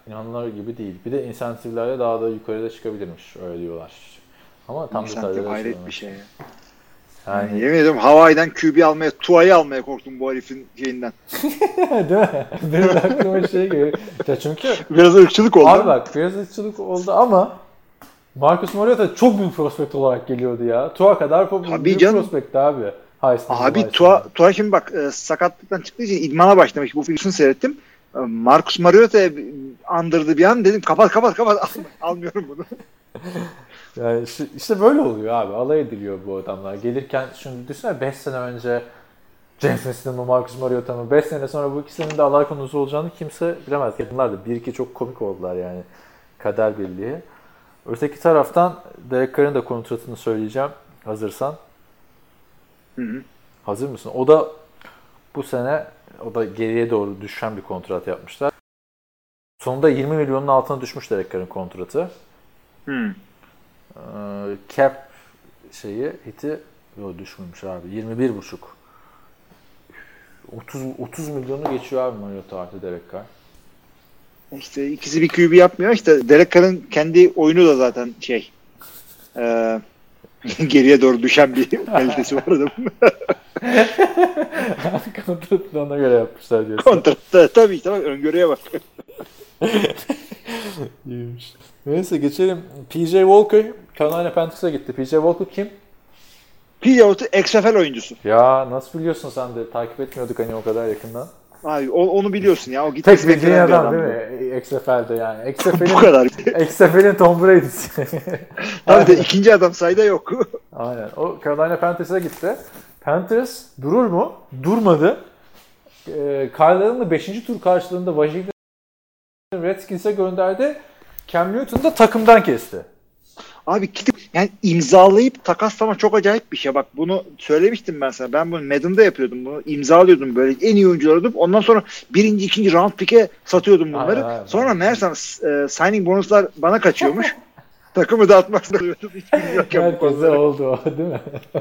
inanılır gibi değil. Bir de insentiflerle daha da yukarıda çıkabilirmiş öyle diyorlar. Ama tam detayları hayret bir şey. ya. Yani Yemin ediyorum Hawaii'den QB almaya, Tua'yı almaya korktum bu herifin şeyinden. (laughs) değil mi? Benim de aklıma şey geliyor. Ya çünkü Biraz ırkçılık oldu. abi bak biraz ırkçılık oldu ama Marcus Mariota çok büyük prospekt olarak geliyordu ya. Tua kadar po- Tabii büyük canım. prospekt abi. Heisman, Abi. Tua, Tua şimdi bak e, sakatlıktan çıktığı için idmana başlamış. Bu videosunu seyrettim. Marcus Mariota'ya andırdı bir an. Dedim kapat kapat kapat. Al- (laughs) Almıyorum bunu. (laughs) Yani işte, işte böyle oluyor abi. Alay ediliyor bu adamlar. Gelirken şimdi düşünsene 5 sene önce James Winston mı Marcus Mariota mı 5 sene sonra bu ikisinin de alay konusu olacağını kimse bilemez. Bunlar da bir iki çok komik oldular yani. Kader birliği. Öteki taraftan Derek Carr'ın da kontratını söyleyeceğim. Hazırsan. Hı hı. Hazır mısın? O da bu sene o da geriye doğru düşen bir kontrat yapmışlar. Sonunda 20 milyonun altına düşmüş Derek Carr'ın kontratı. Hı. Ee, cap şeyi hiti yo düşmemiş abi. 21 buçuk. 30 30 milyonu geçiyor abi Mariota artı Derek Carr. İşte ikisi bir QB yapmıyor. İşte Derek Carr'ın kendi oyunu da zaten şey e, (laughs) geriye doğru düşen bir (laughs) kalitesi var adamın. Kontratını ona göre yapmışlar diyorsun. Kontratta tabii bak öngörüye bak. (laughs) İyiymiş. Neyse geçelim. PJ Walker Carolina Panthers'a gitti. PJ Walker kim? Piyotu XFL oyuncusu. Ya nasıl biliyorsun sen de takip etmiyorduk hani o kadar yakından. Abi o- onu biliyorsun ya. O Tek bildiğin adam adam. değil mi? XFL'de yani. (laughs) Bu XFL'in kadar. XFL'in Tom Brady'si. Abi de ikinci adam sayda yok. Aynen. O Carolina Panthers'a gitti. Panthers durur mu? Durmadı. Ee, Kyle Allen'ı 5. tur karşılığında Washington Redskins'e gönderdi. Cam Newton da takımdan kesti. Abi gidip yani imzalayıp takaslama çok acayip bir şey. Bak bunu söylemiştim ben sana. Ben bunu Madden'da yapıyordum bunu. imzalıyordum böyle en iyi oyuncular alıp ondan sonra birinci, ikinci round pick'e satıyordum bunları. Aynen, aynen. sonra meğersem e, signing bonuslar bana kaçıyormuş. (laughs) Takımı dağıtmak zorunda kalıyordum. Hiç bilmiyorken bu Herkese konuları. oldu o değil mi? (laughs)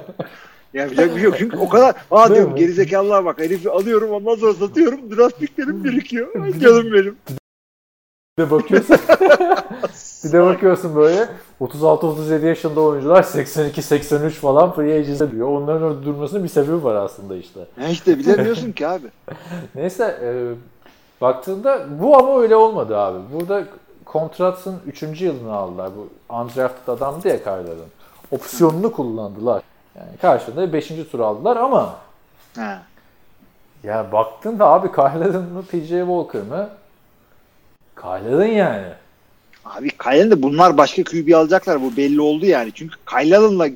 Yapacak bir şey yok çünkü o kadar aa diyorum gerizekalılar bak herifi alıyorum ondan sonra satıyorum draft picklerim birikiyor. Ay Canım benim. Bir de bakıyorsun. (laughs) bir de bakıyorsun böyle 36-37 yaşında oyuncular 82-83 falan free agency diyor. Onların orada durmasının bir sebebi var aslında işte. Ya işte bilemiyorsun ki abi. (laughs) Neyse e, baktığında bu ama öyle olmadı abi. Burada kontratın 3. yılını aldılar. Bu undrafted adamdı ya Kyler'ın. Opsiyonunu kullandılar. Yani karşılığında 5. tur aldılar ama Ha. ya baktığında abi Kyler'ın mı PJ Walker mı? Kyler'ın yani. Abi Kyle'ın da bunlar başka QB alacaklar bu belli oldu yani. Çünkü Kyle'ınla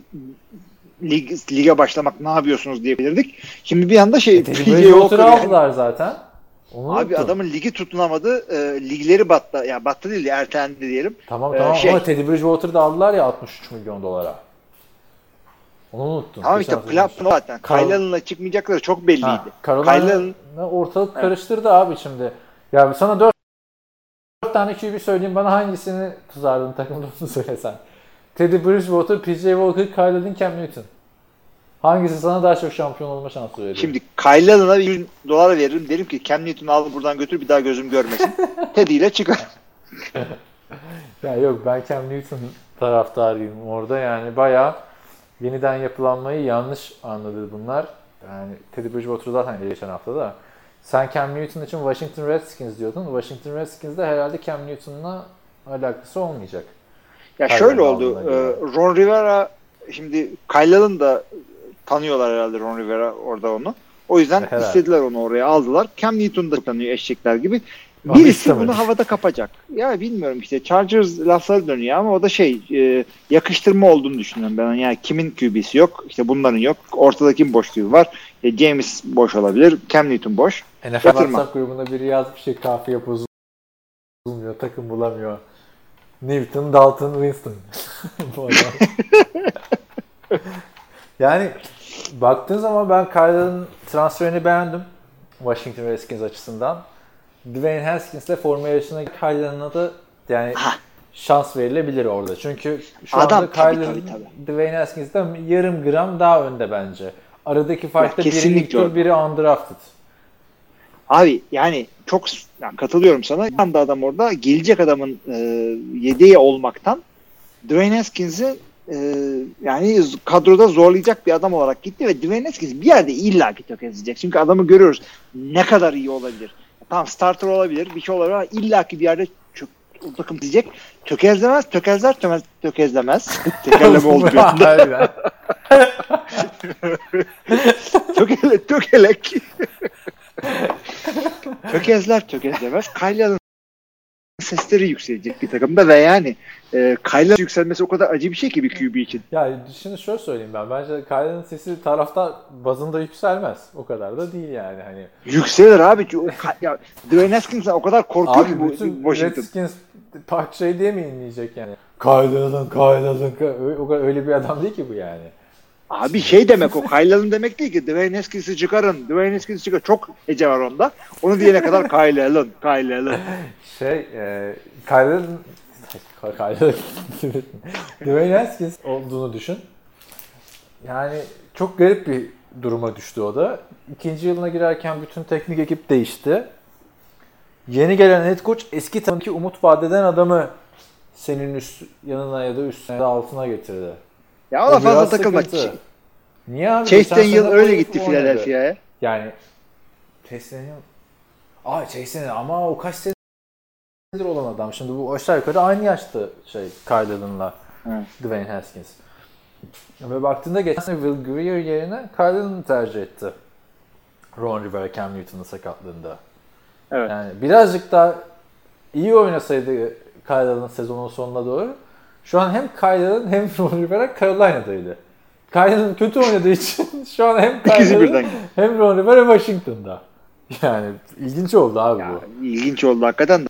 lig, lige başlamak ne yapıyorsunuz diye bilirdik. Şimdi bir anda şey Teddy PJ Walker yani. aldılar zaten. Onu Abi unuttum. adamın ligi tutunamadı. E, ligleri battı. Ya yani battı değil de ertelendi diyelim. Tamam Ee, tamam şey- ama Teddy Bridgewater'ı da aldılar ya 63 milyon dolara. Onu unuttum. Tamam işte plan zaten. Kyle'ınla çıkmayacakları çok belliydi. Ha, ortalık karıştırdı abi şimdi. Ya sana 4 tane QB söyleyeyim bana hangisini tutardın takımda onu söylesen. Teddy Bridgewater, PJ Walker, Kyle'ın Cam Newton. Hangisi sana daha çok şampiyon olma şansı veriyor? Şimdi Kyle'ına 100 dolar veririm. Derim ki Cam Newton'u al buradan götür bir daha gözüm görmesin. (laughs) Teddy ile çıkar. (laughs) Ya yok ben Cam Newton taraftarıyım orada yani bayağı yeniden yapılanmayı yanlış anladı bunlar. Yani Teddy Bridgewater zaten geçen hafta da. Sen Cam Newton için Washington Redskins diyordun. Washington Redskins'de herhalde Cam Newton'la alakası olmayacak. Ya Kyle'ın şöyle oldu. e, Ron Rivera şimdi Kyle'ın da tanıyorlar herhalde Ron Rivera orada onu. O yüzden Herhalde. istediler onu oraya aldılar. Cam Newton da tanıyor eşekler gibi. Ama Birisi istemedi. bunu havada kapacak. Ya bilmiyorum işte Chargers lafları dönüyor ama o da şey e, yakıştırma olduğunu düşünüyorum ben. Yani kimin QB'si yok, işte bunların yok. Ortada kim boşluğu var? E, James boş olabilir, Cam Newton boş. NFL Yatırma. WhatsApp grubunda biri yazmış şey kafiye bozulmuyor, takım bulamıyor. Newton, Dalton, Winston. (laughs) (laughs) Yani baktığın zaman ben Kyle'ın transferini beğendim. Washington Redskins açısından. Dwayne Haskins'le forma yarışına Kyle'ına da yani Ha. şans verilebilir orada. Çünkü şu Adam anda tabii, tabii, tabii. Dwayne Haskins'ten yarım gram daha önde bence. Aradaki fark da biri ilk tur, biri undrafted. Abi yani çok yani katılıyorum sana. Bir anda adam orada gelecek adamın e, yedeği olmaktan Dwayne Haskins'i e, yani kadroda zorlayacak bir adam olarak gitti ve Dwayne Haskins bir yerde illa ki tökezleyecek. Çünkü adamı görüyoruz ne kadar iyi olabilir. Tamam starter olabilir, bir şey olabilir ama illa ki bir yerde çök, o takım diyecek. Tökezlemez, tökezler, tömez, tökezlemez. (laughs) Tekerleme. Harbiden. (laughs) Tökele, tökelek. (laughs) Tökezler tökezlemez. Kyle'ın sesleri yükselecek bir takımda ve yani e, Kyle'ın yükselmesi o kadar acı bir şey ki bir QB için. Ya şimdi şöyle söyleyeyim ben. Bence Kyle'ın sesi taraftar bazında yükselmez. O kadar da değil yani. Hani Yükselir abi. Ya, Dwayne Haskins'den o kadar korkuyor ki abi bu bütün Washington. Redskins park şey diye mi inleyecek yani? Kyle'ın, Kyle'ın. O kadar öyle bir adam değil ki bu yani. Abi şey demek o Kyle'ın demek değil ki Dwayne Haskins'i çıkarın. Dwayne Haskins'i çıkar. Çok hece var onda. Onu diyene kadar Kyle'ın. Kyle'ın. (laughs) Şey, e, Kyle'ın Dwayne Haskins olduğunu düşün. Yani çok garip bir duruma düştü o da. İkinci yılına girerken bütün teknik ekip değişti. Yeni gelen head coach eski takımdaki umut vadeden adamı senin üst yanına ya da üstüne ya da altına getirdi. Ya O ona fazla biraz takılma. sıkıntı. Niye abi? Chase Geçen Daniel sene öyle gitti. Philadelphia'ya. Yani Chase Daniel Aa Chase Daniel ama o kaç senedir olan adam. Şimdi bu aşağı yukarı aynı yaşta şey Kyle'ınla Evet. Dwayne Haskins. Ve baktığında geçen sene Will Greer yerine Kyle'ını tercih etti. Ron Rivera Cam Newton'un sakatlığında. Evet. Yani birazcık daha iyi oynasaydı Kyle'ın sezonun sonuna doğru şu an hem Kyle'ın hem (laughs) Ron Rivera Carolina'daydı. Kyle'ın kötü oynadığı için (laughs) şu an hem Kyle'ın hem Ron Rivera Washington'da. Yani ilginç oldu abi Ya, bu. ilginç oldu hakikaten.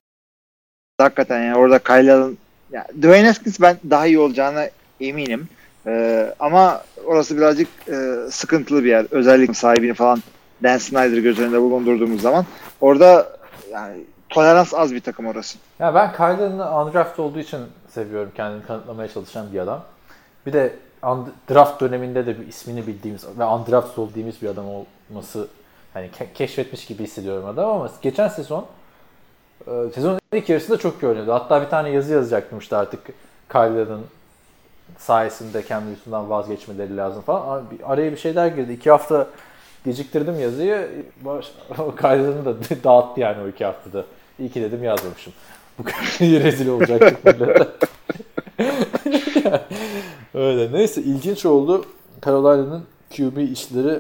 Hakikaten yani orada Kyle'ın ya Dwayne Haskins ben daha iyi olacağına eminim. Ee, ama orası birazcık e, sıkıntılı bir yer. Özellikle sahibini falan Dan Snyder göz önünde bulundurduğumuz zaman orada yani tolerans az bir takım orası. Ya ben Kyle'ın undraft olduğu için seviyorum kendini kanıtlamaya çalışan bir adam. Bir de draft döneminde de bir ismini bildiğimiz ve undrafted olduğumuz bir adam olması hani ke- keşfetmiş gibi hissediyorum adam ama geçen sezon e, sezonun ilk yarısında çok iyi oynadı. Hatta bir tane yazı yazacaktım işte artık Kyler'ın sayesinde Cam Newton'dan vazgeçmeleri lazım falan. Araya bir şeyler girdi. İki hafta geciktirdim yazıyı. (laughs) Kyler'ın da (laughs) dağıttı yani o iki haftada. İyi ki dedim yazmamışım. Bu kadar rezil millete. (laughs) Öyle. Neyse ilginç oldu. Carolina'nın QB işleri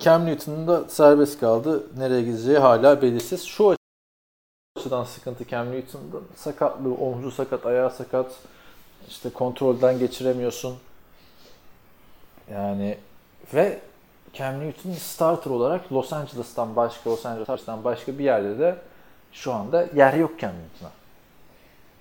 Cam Newton'un da serbest kaldı. Nereye gideceği hala belirsiz. Şu açıdan sıkıntı Cam Newton'da sakatlığı, omzu sakat, ayağı sakat. İşte kontrolden geçiremiyorsun. Yani ve Cam Newton starter olarak Los Angeles'tan başka, Los Angeles'tan başka bir yerde de şu anda yer yok Cam Newton'a.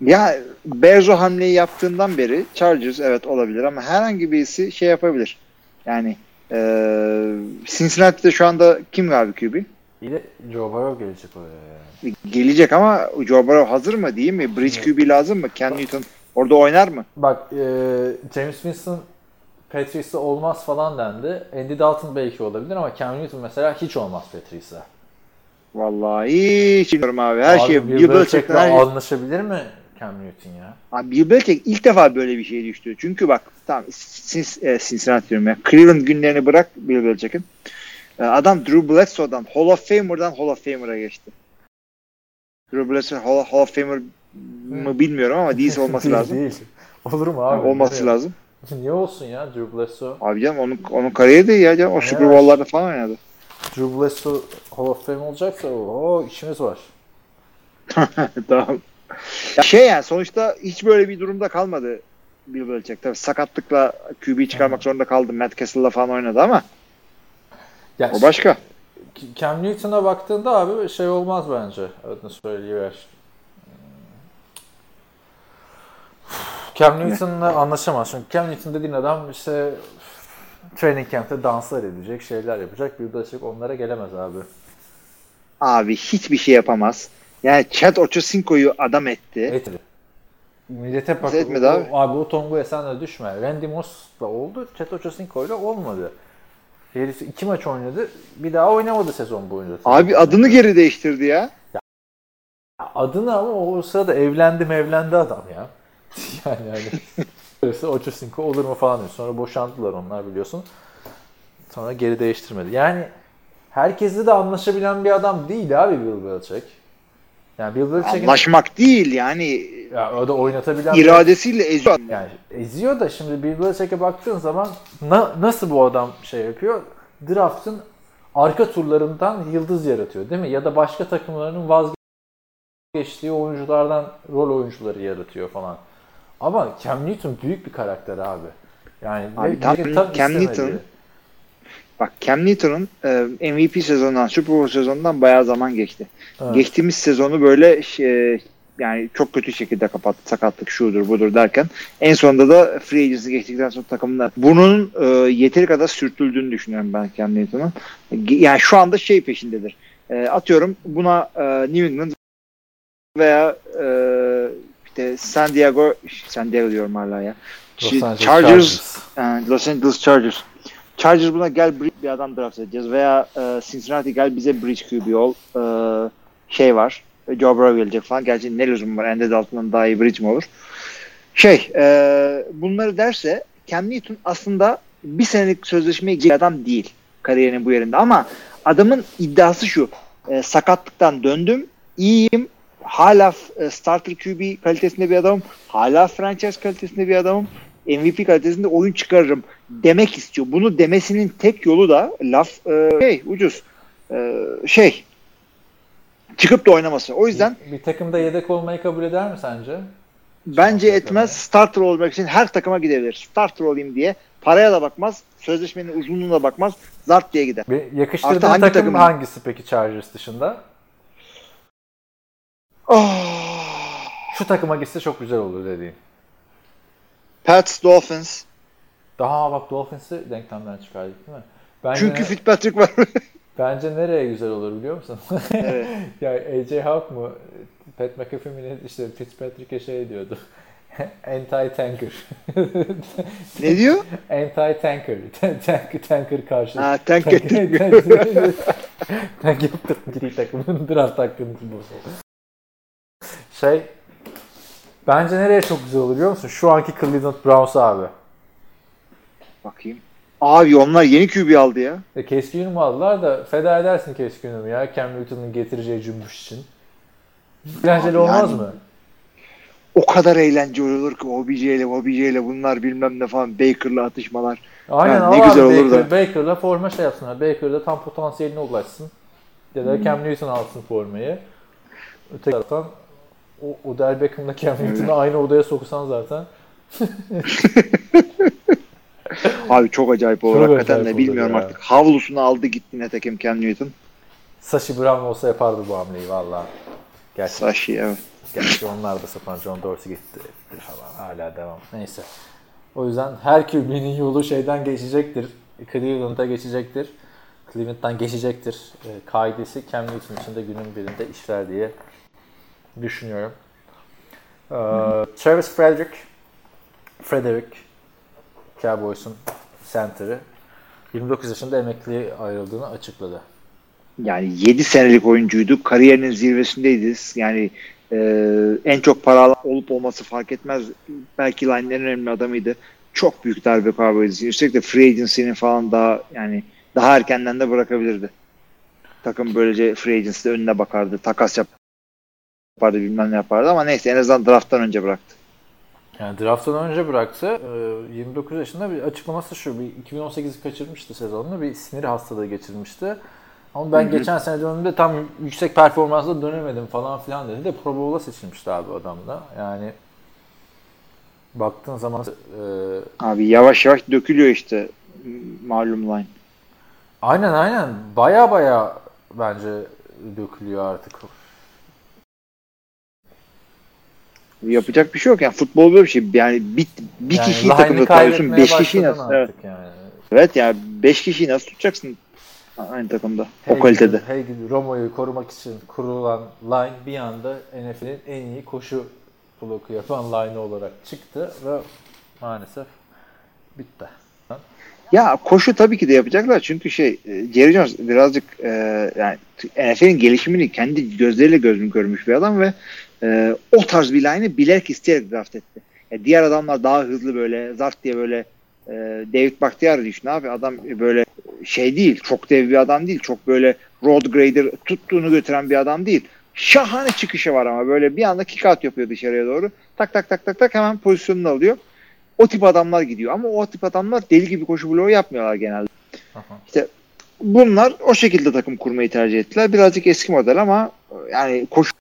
Ya Bears o hamleyi yaptığından beri Chargers evet olabilir ama herhangi birisi şey yapabilir. Yani ee, Cincinnati'de şu anda kim abi QB? Bir de Joe Burrow gelecek oraya yani. Gelecek ama Joe Burrow hazır mı değil mi? Bridge QB lazım mı? Cam Newton orada oynar mı? Bak e, James Winston Patrice'e olmaz falan dendi. Andy Dalton belki olabilir ama Cam Newton mesela hiç olmaz Patrice'e. Vallahi hiç bilmiyorum abi. Her abi, şey Bill Belichick'le anlaşabilir mi Cam Newton ya? Abi Bill Belichick ilk defa böyle bir şey düştü. Çünkü bak tamam Cincinnati diyorum ya. Cleveland günlerini bırak Bill Belichick'in. Adam Drew Bledsoe'dan Hall of Famer'dan Hall of Famer'a geçti. Drew Bledsoe Hall, Hall of Famer mı bilmiyorum ama değilse olması değil, lazım. Değil. Olur mu abi? Yani olması lazım. Niye olsun ya Drew Bledsoe? Abi canım onun, onun kariyeri de ya canım. O Super Bowl'larda falan oynadı. Drew Bledsoe Hall of Fame olacaksa o işimiz var. (laughs) tamam. Ya şey yani sonuçta hiç böyle bir durumda kalmadı Bill Belichick. Tabii sakatlıkla QB çıkarmak zorunda kaldı. Matt Castle'la falan oynadı ama ya o başka. Cam Newton'a baktığında abi şey olmaz bence. Adını söyleyiver. Cam Newton'la anlaşamaz. Çünkü Cam Newton dediğin adam işte training camp'te danslar edecek, şeyler yapacak. Bir Belichick onlara gelemez abi. Abi hiçbir şey yapamaz. Yani Chad Ochocinco'yu adam etti. Etti. Millete bak. Etmedi abi. O, abi o Tongu'ya sen de düşme. Randy Moss'la oldu. Chad Ochocinco'yla olmadı. Herif iki maç oynadı. Bir daha oynamadı sezon boyunca. Abi adını geri değiştirdi ya. ya adını ama o sırada evlendi evlendi adam ya. (laughs) yani yani Ochocinco olur mu falan diyor. Sonra boşandılar onlar biliyorsun. Sonra geri değiştirmedi. Yani herkesle de anlaşabilen bir adam değil abi Bill Belichick. Yani Bill Belichick'in anlaşmak değil yani ya o da oynatabilen iradesiyle eziyor. Yani eziyor da şimdi Bill Belichick'e baktığın zaman na, nasıl bu adam şey yapıyor? Draft'ın arka turlarından yıldız yaratıyor değil mi? Ya da başka takımların vazgeçtiği oyunculardan rol oyuncuları yaratıyor falan. Ama Cam Newton büyük bir karakter abi. Yani abi, tam, tam Cam Newton Bak Cam Newton'un e, MVP sezonundan, Super Bowl sezonundan bayağı zaman geçti. Evet. Geçtiğimiz sezonu böyle şey, yani çok kötü şekilde kapattı. Sakatlık şudur budur derken en sonunda da free agency geçtikten sonra takımlar bunun e, yeteri kadar sürtüldüğünü düşünüyorum ben Cam Newton'un. Yani şu anda şey peşindedir. E, atıyorum buna e, New England veya e, işte San Diego San Diego diyorum hala ya. Los Chargers, Chargers. Yani Los Angeles Chargers Chargers buna gel bir adam draft edeceğiz veya e, Cincinnati gel bize bridge QB ol. E, şey var. Joe Burrow gelecek falan. Gerçi ne lüzum var? Andy Dalton'dan daha iyi bridge mi olur? Şey, e, bunları derse Cam Newton aslında bir senelik sözleşmeye gidecek adam değil kariyerinin bu yerinde ama adamın iddiası şu. E, sakatlıktan döndüm. iyiyim. Hala e, starter QB kalitesinde bir adamım. Hala franchise kalitesinde bir adamım. MVP kalitesinde oyun çıkarırım demek istiyor. Bunu demesinin tek yolu da laf e, şey ucuz e, şey çıkıp da oynaması. O yüzden bir, bir takımda yedek olmayı kabul eder mi sence? Bence Şu etmez. Starter olmak için her takıma gidebilir. Starter olayım diye paraya da bakmaz. Sözleşmenin uzunluğuna bakmaz. Zart diye gider. Bir yakıştırdığın hangi takım takımın? hangisi peki Chargers dışında? Oh. Şu takıma gitse çok güzel olur dediğin. Pats, Dolphins. Daha bak Dolphins'i denklemden çıkardık değil mi? Bence Çünkü Fitzpatrick var. (laughs) bence nereye güzel olur biliyor musun? Evet. (laughs) ya AJ Hawk mu? Pat McAfee mi işte Fitzpatrick'e şey diyordu. (laughs) Anti-tanker. Ne diyor? Anti-tanker. Tank, tanker karşı. Ha, tank Tank- ettirmiyor. Tank yaptırdım gri takımın draft hakkını bozuldu. Şey bence nereye çok güzel olur biliyor musun? Şu anki Cleveland Browns abi. Bakayım. Abi onlar yeni QB aldı ya. E, Case Keenum aldılar da feda edersin Case Keenum'u ya Cam Newton'un getireceği cümbüş için. Eğlenceli olmaz yani- mı? O kadar eğlenceli olur ki OBJ ile OBJ ile bunlar bilmem ne falan Baker'la atışmalar. Aynen al ne güzel olur Baker, da. Baker'la forma şey yapsınlar. Baker'da tam potansiyeline ulaşsın. Ya da Cam Newton alsın formayı. Öteki taraftan o Odell Beckham'la Cam Newton'u aynı odaya soksan zaten. (laughs) Abi çok acayip olur Çok hakikaten de bilmiyorum ya. artık. Havlusunu aldı gitti Netekim Cam Newton. Sashi Brown olsa yapardı bu hamleyi valla. Gerçi, Sashi evet. gerçi onlar da sapan John Dorsey gitti falan. Hala devam. Neyse. O yüzden her QB'nin yolu şeyden geçecektir. Cleveland'a geçecektir. Cleveland'dan geçecektir. E, kaidesi Cam Newton için de günün birinde işler diye düşünüyorum. Ee, Travis Frederick Frederick Cowboys'un center'ı 29 yaşında emekliye ayrıldığını açıkladı. Yani 7 senelik oyuncuydu. Kariyerinin zirvesindeydi. Yani e, en çok paralı olup olması fark etmez. Belki line'ın en önemli adamıydı. Çok büyük darbe Cowboys. Üstelik de free agency'nin falan daha yani daha erkenden de bırakabilirdi. Takım böylece free agency'de önüne bakardı. Takas yapardı bilmem ne yapardı ama neyse en azından drafttan önce bıraktı. Yani drafttan önce bıraktı. Ee, 29 yaşında bir açıklaması şu. Bir 2018'i kaçırmıştı sezonunu. Bir sinir hastalığı geçirmişti. Ama ben geçen sene dönemde tam yüksek performansla dönemedim falan filan dedi de Pro Bowl'a seçilmişti abi adam da. Yani baktığın zaman e, Abi yavaş yavaş dökülüyor işte malum line. aynen aynen baya baya bence dökülüyor artık. Yapacak bir şey yok yani futbol böyle bir şey. Yani bir, bir Yani kişiyi takımda tutuyorsun. Beş kişiyi nasıl? Evet. yani. evet yani beş kişiyi nasıl tutacaksın aynı takımda? Hey o kalitede. Hey gidi Romo'yu korumak için kurulan line bir anda NFL'in en iyi koşu bloku yapan line olarak çıktı ve maalesef bitti. Ya koşu tabii ki de yapacaklar çünkü şey e, Jerry Jones birazcık e, yani NFL'in gelişimini kendi gözleriyle gözüm görmüş bir adam ve e, o tarz bir line'ı bilerek isteyerek draft etti. Ya diğer adamlar daha hızlı böyle zart diye böyle e, David Bakhtiar düşün abi adam böyle şey değil çok dev bir adam değil çok böyle road grader tuttuğunu götüren bir adam değil. Şahane çıkışı var ama böyle bir anda kick out yapıyor dışarıya doğru. Tak tak tak tak tak hemen pozisyonunu alıyor. O tip adamlar gidiyor ama o tip adamlar deli gibi koşu bloğu yapmıyorlar genelde. Aha. İşte bunlar o şekilde takım kurmayı tercih ettiler. Birazcık eski model ama yani koşu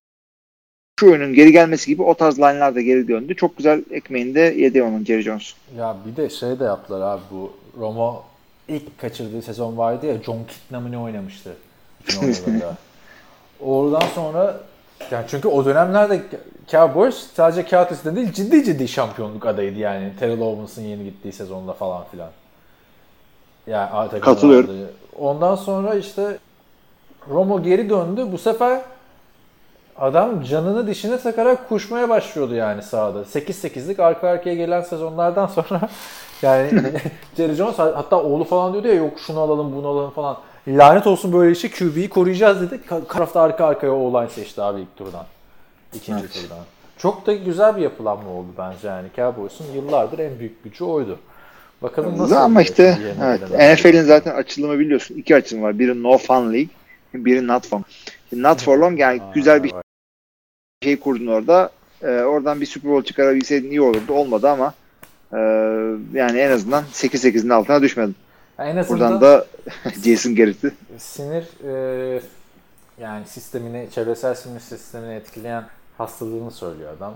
şu oyunun geri gelmesi gibi o tarz line'lar da geri döndü. Çok güzel ekmeğinde yedi onun Jerry Jones. Ya bir de şey de yaptılar abi bu Romo ilk kaçırdığı sezon vardı ya John Kitna mı ne oynamıştı 2010'larda. (laughs) Oradan sonra yani çünkü o dönemlerde Cowboys sadece kağıt üstünde değil ciddi ciddi şampiyonluk adayıydı yani. Terrell Owens'ın yeni gittiği sezonda falan filan. Yani Katılıyorum. Ondan sonra işte Romo geri döndü. Bu sefer adam canını dişine takarak koşmaya başlıyordu yani sahada. 8-8'lik arka arkaya gelen sezonlardan (laughs) sonra yani (laughs) Jerry Jones hatta oğlu falan diyordu ya yok şunu alalım bunu alalım falan. Lanet olsun böyle işi QB'yi koruyacağız dedi. Karafta arka arkaya o seçti abi ilk turdan. İkinci Evet. turdan. Çok da güzel bir yapılanma oldu bence yani. Cowboys'un yıllardır en büyük gücü oydu. Bakalım nasıl ama işte evet, NFL'in zaten açılımı biliyorsun. İki açılım var. Biri No Fun League, biri Not Fun. Not For Long yani Aa, güzel bir şey kurdun orada. Ee, oradan bir Super Bowl çıkarabilseydin iyi olurdu. Olmadı ama e, yani en azından 8-8'in altına düşmedin. Yani en azından Buradan da (laughs) Jason Garrett'i sinir e, yani sistemini, çevresel sinir sistemini etkileyen hastalığını söylüyor adam.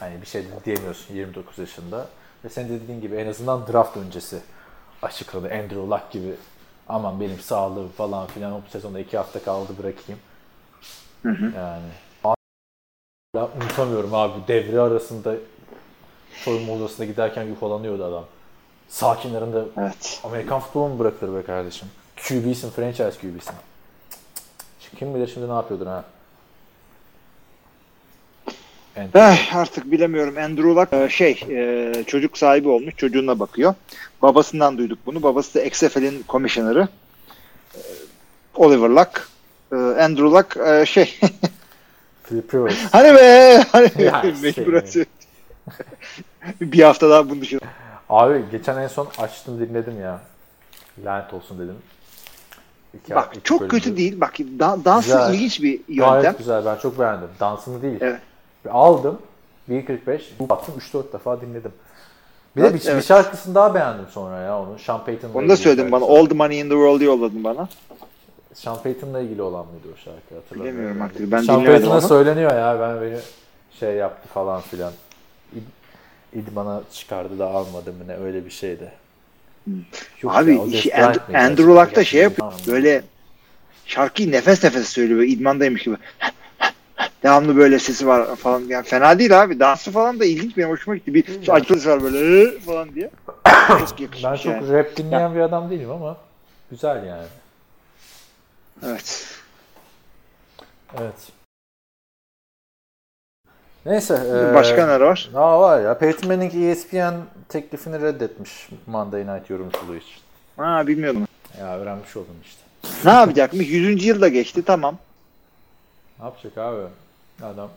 Hani bir şey diyemiyorsun 29 yaşında. Ve senin de dediğin gibi en azından draft öncesi açıkladı. Andrew Luck gibi aman benim sağlığım falan filan o sezonda iki hafta kaldı bırakayım. Hı hı. Yani hala unutamıyorum abi devre arasında soyunma odasına giderken yufalanıyordu adam. Sağ kenarında Evet. Amerikan futbolu mu bırakılır be kardeşim? QB'sin, franchise QB'sin. Kim bilir şimdi ne yapıyordur ha? Eh, artık bilemiyorum. Andrew Luck e, şey e, çocuk sahibi olmuş. Çocuğuna bakıyor. Babasından duyduk bunu. Babası da XFL'in komisyoneri. E, Oliver Luck. E, Andrew Luck e, şey (laughs) Philip Rivers. hani be hani (laughs) mecbur (laughs) bir hafta daha bunu düşün. Abi geçen en son açtım dinledim ya. Lanet olsun dedim. İki- Bak çok bölümdür. kötü değil. Bak da, dansı Güzel. ilginç bir yöntem. Gayet güzel ben çok beğendim. Dansını değil. Evet. Aldım 1.45 bu baktım 3-4 defa dinledim. Bir de Evet, bir, bir evet. şarkısını daha beğendim sonra ya onu. Sean Payton'la Onu da söyledin bana. All the money in the world yolladın bana. Sean Payton'la ilgili olan mıydı o şarkı hatırlamıyorum. Bilemiyorum artık. Ben Sean Payton'a söyleniyor ya ben beni şey yaptı falan filan. İd, idmana çıkardı da almadı mı ne öyle bir şeydi. Yok. Abi ya, işi And-? Andrew Luck da şey yapıyor. Böyle şarkıyı nefes nefese söylüyor. Böyle idmandaymış gibi. Devamlı böyle sesi var falan. Yani fena değil abi. Dansı falan da ilginç. Benim hoşuma gitti. Bir açıklısı var böyle falan diye. (coughs) Çok Ben çok yani. rap dinleyen bir adam değilim ama güzel yani. Evet. Evet. Neyse. eee, Başka neler var? Aa var ya. Peyton Manning ESPN teklifini reddetmiş Monday Night yorumculuğu için. Ha bilmiyordum. Ya öğrenmiş oldum işte. Ne yapacakmış? 100. yılda geçti. Tamam. Ne yapacak abi? Adam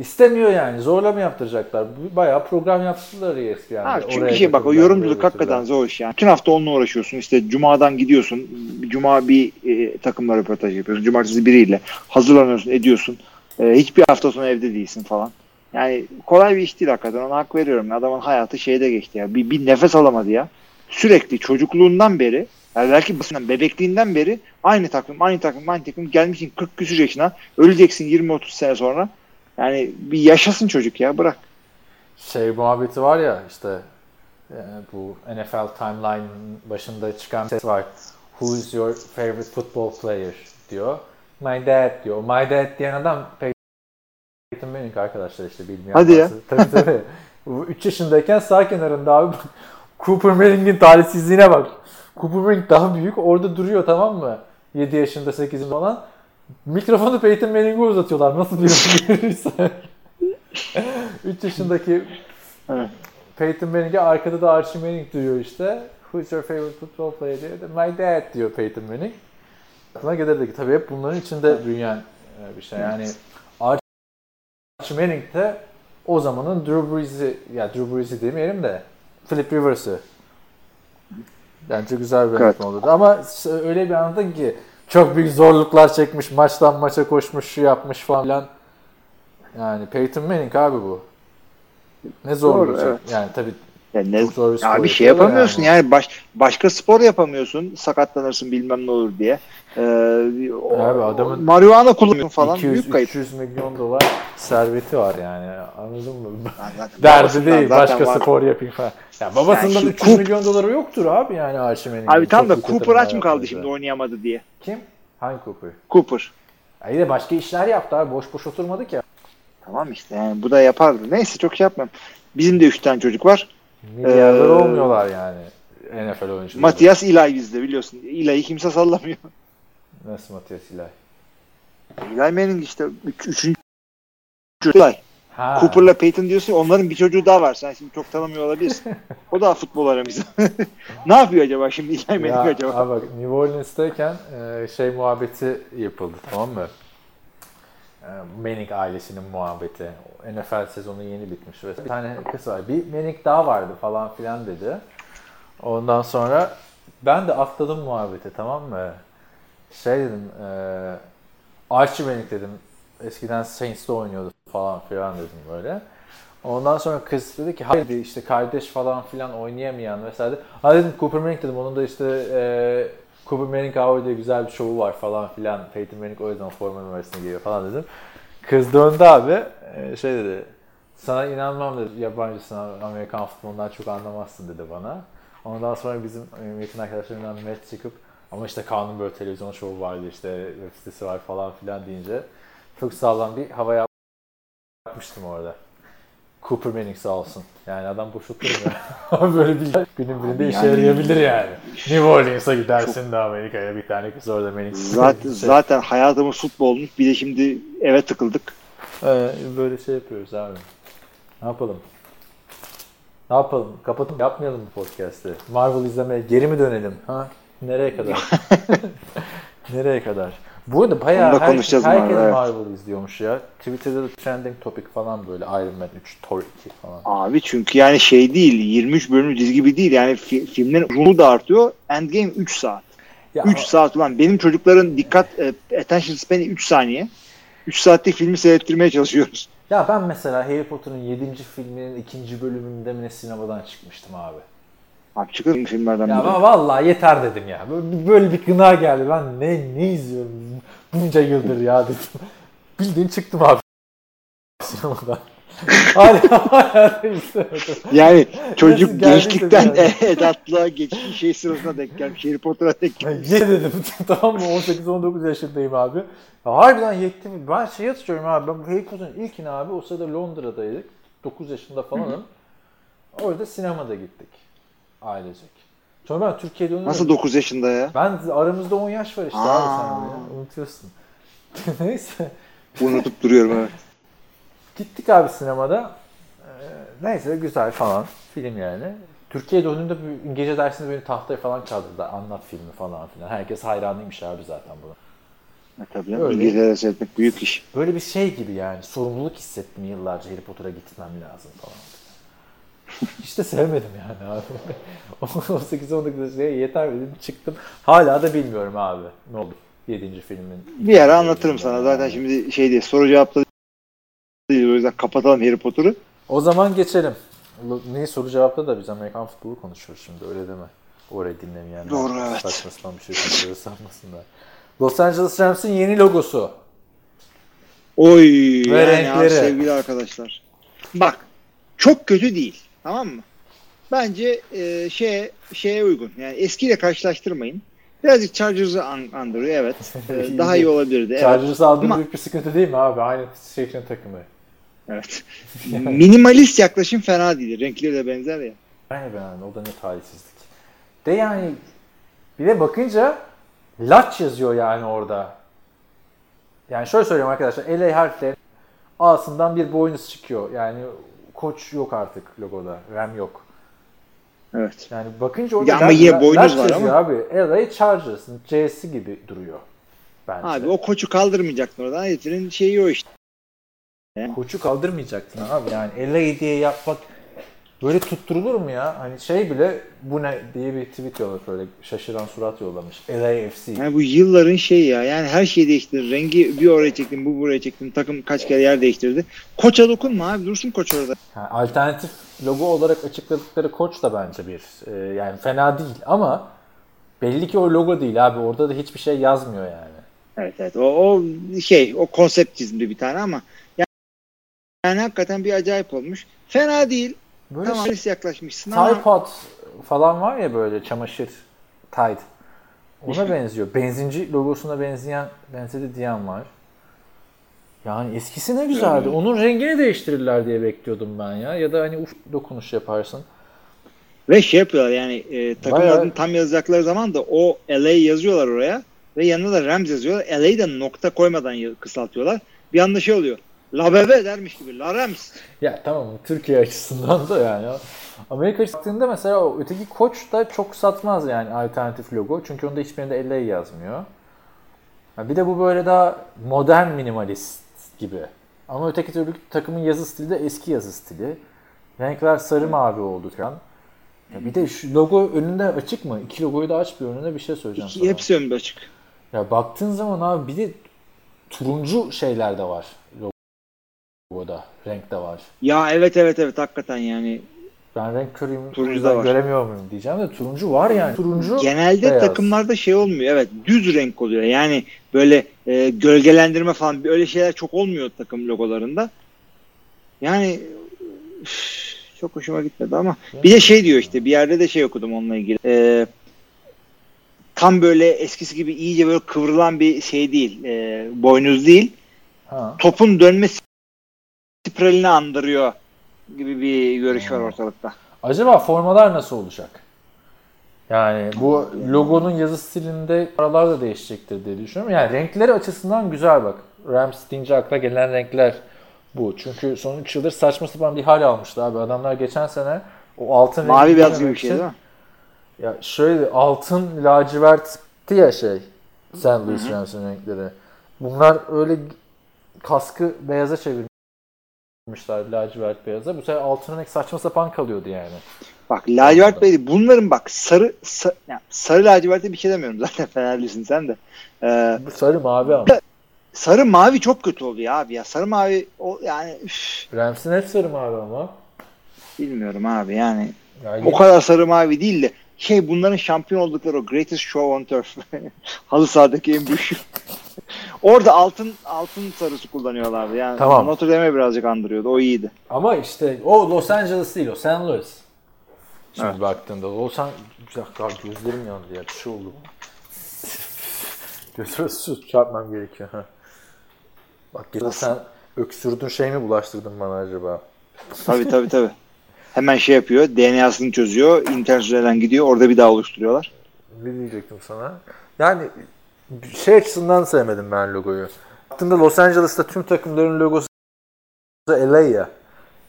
istemiyor yani. Zorla mı yaptıracaklar? Bayağı program yaptılar E ESPN'de. Abi çünkü Oraya şey bak o yorumculuk hakikaten zor iş yani. Bütün hafta onunla uğraşıyorsun. İşte cumadan gidiyorsun. Cuma bir e, takımla röportaj yapıyorsun. Cumartesi biriyle. Hazırlanıyorsun, ediyorsun. E, hiçbir hafta sonu evde değilsin falan. Yani kolay bir iş değil hakikaten. Ona hak veriyorum. Adamın hayatı şeyde geçti ya. Bir, bir nefes alamadı ya. Sürekli çocukluğundan beri yani belki basından bebekliğinden beri aynı takım, aynı takım, aynı takım gelmişsin 40 küsur yaşına öleceksin 20-30 sene sonra. Yani bir yaşasın çocuk ya bırak. Şey muhabbeti var ya işte e, bu NFL timeline başında çıkan ses var. Who is your favorite football player diyor. My dad diyor. My dad diyen adam Peyton Manning arkadaşlar işte bilmeyen Hadi ya. Tabii tabii. Bu 3 yaşındayken sağ kenarında abi Cooper Manning'in talihsizliğine bak. Cooper Manning daha büyük orada duruyor tamam mı? 7 yaşında 8 falan. Mikrofonu Peyton Manning'e uzatıyorlar. Nasıl bir verirse. 3 (laughs) yaşındaki. Peyton Manning'e arkada da Archie Manning duyuyor işte. Who is your favorite football player diyor. My dad diyor Peyton Manning. Aklına gelirdi ki tabii hep bunların içinde büyüyen e, bir şey. Yani Archie Manning de o zamanın Drew Brees'i, ya Drew Brees'i demeyelim de Philip Rivers'ı. Bence güzel bir Evet. olurdu. Ama öyle bir anladın ki çok büyük zorluklar çekmiş, maçtan maça koşmuş, şu yapmış falan filan. Yani Peyton Manning abi bu. Ne zorluğu Doğru, evet. Yani tabii Yani ne, zor bir ya bir şey yapamıyorsun yani. yani, baş, başka spor yapamıyorsun sakatlanırsın bilmem ne olur diye. Ee, o- Abi adamın marihuana kullanıyorsun falan büyük kayıp. 200-300 milyon dolar serveti var yani anladın mı? Yani zaten (laughs) Derdi değil başka var. spor yapayım falan. Ya babasından Yani şu 300 Coop- milyon doları yoktur abi yani Manning'in. Abi tam da Cooper aç mı kaldı şimdi oynayamadı diye. Kim? Hangi Cooper? Cooper. Ya yine başka işler yaptı abi boş boş oturmadık ya. Tamam işte yani bu da yapardı. Neyse çok şey yapmam. Bizim de 3 tane çocuk var. Milyarder Ee, olmuyorlar yani NFL oyuncuları. Matias İlay bizde biliyorsun. İlay'ı kimse sallamıyor. Nasıl Matias İlay? İlay Manning işte 3. Üç, üçüncü İlay. Ha. Cooper'la Peyton diyorsun ya, onların bir çocuğu daha var. Sen şimdi çok tanımıyor olabilirsin. (laughs) o da futbol aramızda. (laughs) ne yapıyor acaba şimdi Ya, Manning acaba? abi bak New Orleans'tayken e, şey muhabbeti yapıldı tamam mı? E, Manning ailesinin muhabbeti. NFL sezonu yeni bitmiş ve bir tane kız var. Bir Manning daha vardı falan filan dedi. Ondan sonra ben de atladım muhabbeti tamam mı? Şey dedim e, Archie dedim. Eskiden Saints'te oynuyordu falan filan dedim böyle. Ondan sonra kız dedi ki hayır işte kardeş falan filan oynayamayan vesaire. Ha dedim Cooper Manning dedim onun da işte e, Cooper Manning diye güzel bir şovu var falan filan. Peyton Manning o yüzden forma numarasını giyiyor falan dedim. Kız döndü abi e, şey dedi sana inanmam dedi yabancısın Amerikan futbolundan çok anlamazsın dedi bana. Ondan sonra bizim e, yakın arkadaşlarımdan Matt çıkıp ama işte Kaan'ın böyle televizyon şovu vardı işte web sitesi var falan filan deyince çok sağlam bir hava yapmıştım orada. Cooper Manning sağ olsun. Yani adam boş oturmuyor. (laughs) Böyle bir günün birinde işe yani- yarayabilir yani. New Orleans'a gidersin de Amerika'ya bir tane kız orada Manning. Zaten, Şey, zaten hayatımız futbolmuş. Bir de şimdi eve tıkıldık. Ee, böyle şey yapıyoruz abi. Ne yapalım? Ne yapalım? Kapatıp yapmayalım bu podcast'i. Marvel izlemeye geri mi dönelim? Ha? Nereye kadar? (laughs) Nereye kadar? Bu arada bayağı herkes Marvel, evet. Marvel izliyormuş ya. Twitter'da da trending topic falan böyle Iron Man 3, Thor 2 falan. Abi çünkü yani şey değil 23 bölümlük dizi gibi değil yani fi- filmlerin uzunluğu da artıyor. Endgame 3 saat. Ya, 3 saat ulan benim çocukların dikkat e, attention span'i 3 saniye. 3 saatlik filmi seyrettirmeye çalışıyoruz. ya ben mesela Harry Potter'ın 7. filminin 2. bölümünde mi ne sinemadan çıkmıştım abi. Abi çıkın filmlerden Ya va- vallahi yeter dedim ya. Böyle, bir gına geldi. Ben ne ne izliyorum bunca yıldır ya dedim. (laughs) Bildiğin çıktım abi (laughs) sinemadan. hala. (laughs) Yani çocuk gençlikten edatlığa geçiş şey sırasına denk gelmiş. Harry Potter'a denk gelmiş. Ye dedim. tamam mı? 18-19 yaşındayım abi. Ya harbiden yetti mi? Ben şey hatırlıyorum abi. Ben Harry Potter'ın ilkini abi o sırada Londra'daydık. 9 yaşında falanım. Orada sinemada gittik. Ailecek. Sonra ben Türkiye'de döndüm. Nasıl 9 yaşında ya? Ben aramızda 10 yaş var işte Aa. abi sen ya. Unutuyorsun. (laughs) Neyse. Unutup duruyorum evet. (laughs) Gittik abi sinemada. Ee, neyse güzel falan. Film yani. Türkiye'ye döndüğümde bir İngilizce dersinde beni tahtaya falan kaldırdılar. Anlat filmi falan filan. Herkes hayranıymış abi zaten buna. E, tabii. Öyle. İngilizce'de seyretmek büyük iş. Böyle bir şey gibi yani. Sorumluluk hissettim yıllarca Harry Potter'a gitmem lazım falan. Hiç de sevmedim yani abi. (laughs) 18-19 yaşında yeter dedim çıktım. Hala da bilmiyorum abi ne oldu 7. filmin. Bir ara anlatırım sana. Zaten şimdi şey değil. Soru cevapta değil. O yüzden kapatalım Harry Potter'ı. O zaman geçelim. Ne soru cevapta da biz Amerikan futbolu konuşuyoruz şimdi öyle deme. Orayı dinlemeyenler. Doğru, evet. Saçma sapan bir şey konuşuyoruz sanmasınlar. Los Angeles Rams'in yeni logosu. Oy Ve yani renkleri. abi sevgili arkadaşlar. Bak çok kötü değil. Tamam mı? Bence e, şeye, şeye uygun. Yani eskiyle karşılaştırmayın. Birazcık Chargers'ı an, andırıyor evet. (laughs) E, daha iyi olabilirdi. Evet. Chargers'ı Ama- büyük bir sıkıntı değil mi abi? Aynı şehrin takımı. evet. (laughs) Minimalist yaklaşım fena değil. Renkleri de benzer ya. De beğendim. O da ne talihsizlik. De yani bir de bakınca Latch yazıyor yani orada. Yani şöyle söyleyeyim arkadaşlar. LA harfleri A'sından bir boynuz çıkıyor. Yani koç yok artık logoda. Ram yok. Evet. Yani bakınca orada Ya ama yine boynuz var ama. Abi. LA Chargers'ın C'si gibi duruyor. Bence. Abi o koçu kaldırmayacaktın oradan. Herifin şeyi o işte. Koçu kaldırmayacaktın abi. Yani LA diye yapmak böyle tutturulur mu ya? Hani şey bile bu ne diye bir tweet yollamış böyle şaşıran surat yollamış. LAFC. Yani bu yılların şeyi ya. Yani her şeyi değiştirdi. Rengi bir oraya çektim, bu buraya çektim. Takım kaç kere yer değiştirdi. Koça dokunma abi. Dursun koç orada. Yani alternatif logo olarak açıkladıkları koç da bence bir e, yani fena değil ama belli ki o logo değil abi. Orada da hiçbir şey yazmıyor yani. Evet evet. O, o şey, o konsept çizimdi bir tane ama yani, yani hakikaten bir acayip olmuş. Fena değil. Böyle tamam şey, yaklaşmışsın ama Tide Pod falan var ya böyle çamaşır Tide. Ona benziyor. Benzinci logosuna benzeyen benzedi diyen var. Yani eskisi ne güzeldi. Onun rengini değiştirirler diye bekliyordum ben ya. Ya da hani uf dokunuş yaparsın. ve şey yapıyorlar yani e, takım Bayağı- adını tam yazacakları zaman da o LA yazıyorlar oraya ve yanına da Rams yazıyorlar. LA'yı da nokta koymadan kısaltıyorlar. Bir anda şey oluyor. La Bebe dermiş gibi. La Rams. Ya tamam Türkiye açısından da yani. Amerika baktığında mesela o öteki koç da çok satmaz yani alternatif logo. Çünkü onda hiçbirinde LA yazmıyor. Bir de bu böyle daha modern minimalist gibi. Ama öteki türlü takımın yazı stili de eski yazı stili. Renkler sarı mavi oldu falan. Ya bir de şu logo önünde açık mı? İki logoyu da aç bir önüne bir şey söyleyeceğim İki, sana. hepsi önde açık. Ya baktığın zaman abi bir de turuncu şeyler de var logoda. Renk de var. Ya evet evet evet hakikaten yani. Ben renk körüyüm, Turuncu da var. göremiyor muyum diyeceğim de turuncu var yani. Turuncu Genelde beyaz. takımlarda şey olmuyor. Evet düz renk oluyor. Yani böyle e, gölgelendirme falan öyle şeyler çok olmuyor takım logolarında. Yani üf, çok hoşuma gitmedi ama bir de şey diyor işte bir yerde de şey okudum onunla ilgili. E, tam böyle eskisi gibi iyice böyle kıvrılan bir şey değil. E, boynuz değil. Ha. Topun dönme spiralini andırıyor gibi bir görüş var Hmm. ortalıkta. Acaba formalar nasıl olacak? Yani bu logonun yazı stilinde paralar da değişecektir diye düşünüyorum. Yani renkleri açısından güzel bak. Rams deyince akla gelen renkler bu. Çünkü son 3 yıldır saçma sapan bir hal almıştı abi. Adamlar geçen sene o altın Mavi beyaz gibi bir şey değil mi? Ya şöyle altın lacivertti ya şey. St. Louis Rams'in renkleri. Bunlar öyle kaskı beyaza çevirmişler lacivert beyaza. Bu sefer altın renk saçma sapan kalıyordu yani. Bak lacivert beydi. Bunların bak sarı sa- yani sarı laciverte bir şey demiyorum zaten (laughs) Fenerlisin sen de. Ee, Bu sarı mavi ama. sarı mavi çok kötü oldu ya abi ya. Sarı mavi o yani üf, Rams'in hep sarı mavi ama. bilmiyorum abi yani. Yani O kadar sarı mavi değil de şey bunların şampiyon oldukları o Greatest Show on Turf. (laughs) Halı sahadaki en büyük. Orada altın altın sarısı kullanıyorlardı. Yani Tamam. Notre Dame'e birazcık andırıyordu. O iyiydi. Ama işte o Los Angeles değil o St. Louis. Şimdi Evet. baktığında Los Angeles bir dakika gözlerim yandı ya bir şey oldu. (laughs) Gözüme su çarpmam gerekiyor. Ha. Bak geçen sen öksürdün şey mi bulaştırdın bana acaba? Tabii tabii tabii. Hemen şey yapıyor. DNA'sını çözüyor. internet üzerinden gidiyor. Orada bir daha oluşturuyorlar. Ne diyecektim sana? Yani şey açısından sevmedim ben logoyu. Baktığında Los Angeles'ta tüm takımların logosu LA ya.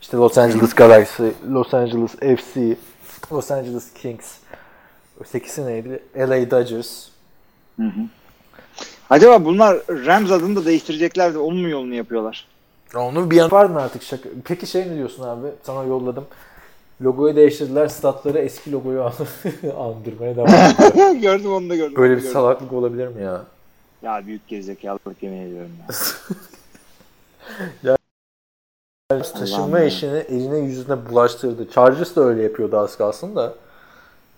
İşte Los Angeles Galaxy, Los Angeles FC, Los Angeles Kings. Ötekisi neydi? LA Dodgers. Acaba bunlar Rams adını da değiştirecekler de onun mu yolunu yapıyorlar? Ya Onu bir yan var mı artık şaka? Peki şey ne diyorsun abi? Sana yolladım. Logoyu değiştirdiler. Statları eski logoyu an- (laughs) andırmaya devam ediyor. (laughs) gördüm onu da gördüm. Böyle bir gördüm. salaklık olabilir mi ya? Ya büyük gerizekalılık yemin ediyorum ya. (laughs) Taşınma ya. işini eline yüzüne bulaştırdı. Chargers da öyle yapıyordu az kalsın da.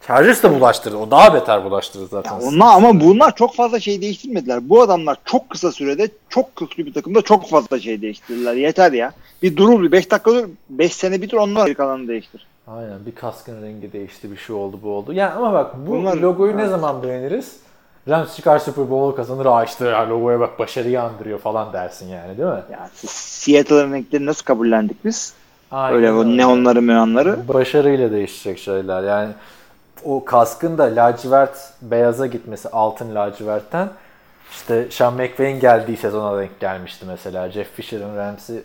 Chargers da bulaştırdı. O daha beter bulaştırdı zaten. Ya onlar ama bunlar çok fazla şey değiştirmediler. Bu adamlar çok kısa sürede çok köklü bir takımda çok fazla şey değiştirdiler. Yeter ya. Bir durur bir 5 dakika dur 5 sene bitir ondan geri kalanını değiştir. Aynen bir kaskın rengi değişti bir şey oldu bu oldu. Yani ama bak bu Bunlar- logoyu ne Evet. zaman beğeniriz? Rams çıkar Super Bowl kazanır aa işte ya logoya bak başarıyı andırıyor falan dersin yani değil mi? Ya Seattle'ın renklerini nasıl kabullendik biz? Aynen Öyle o neonları meonları. Başarıyla değişecek şeyler yani o kaskın da lacivert beyaza gitmesi altın lacivertten işte Sean McVay'in geldiği sezona denk gelmişti mesela Jeff Fisher'ın Rams'i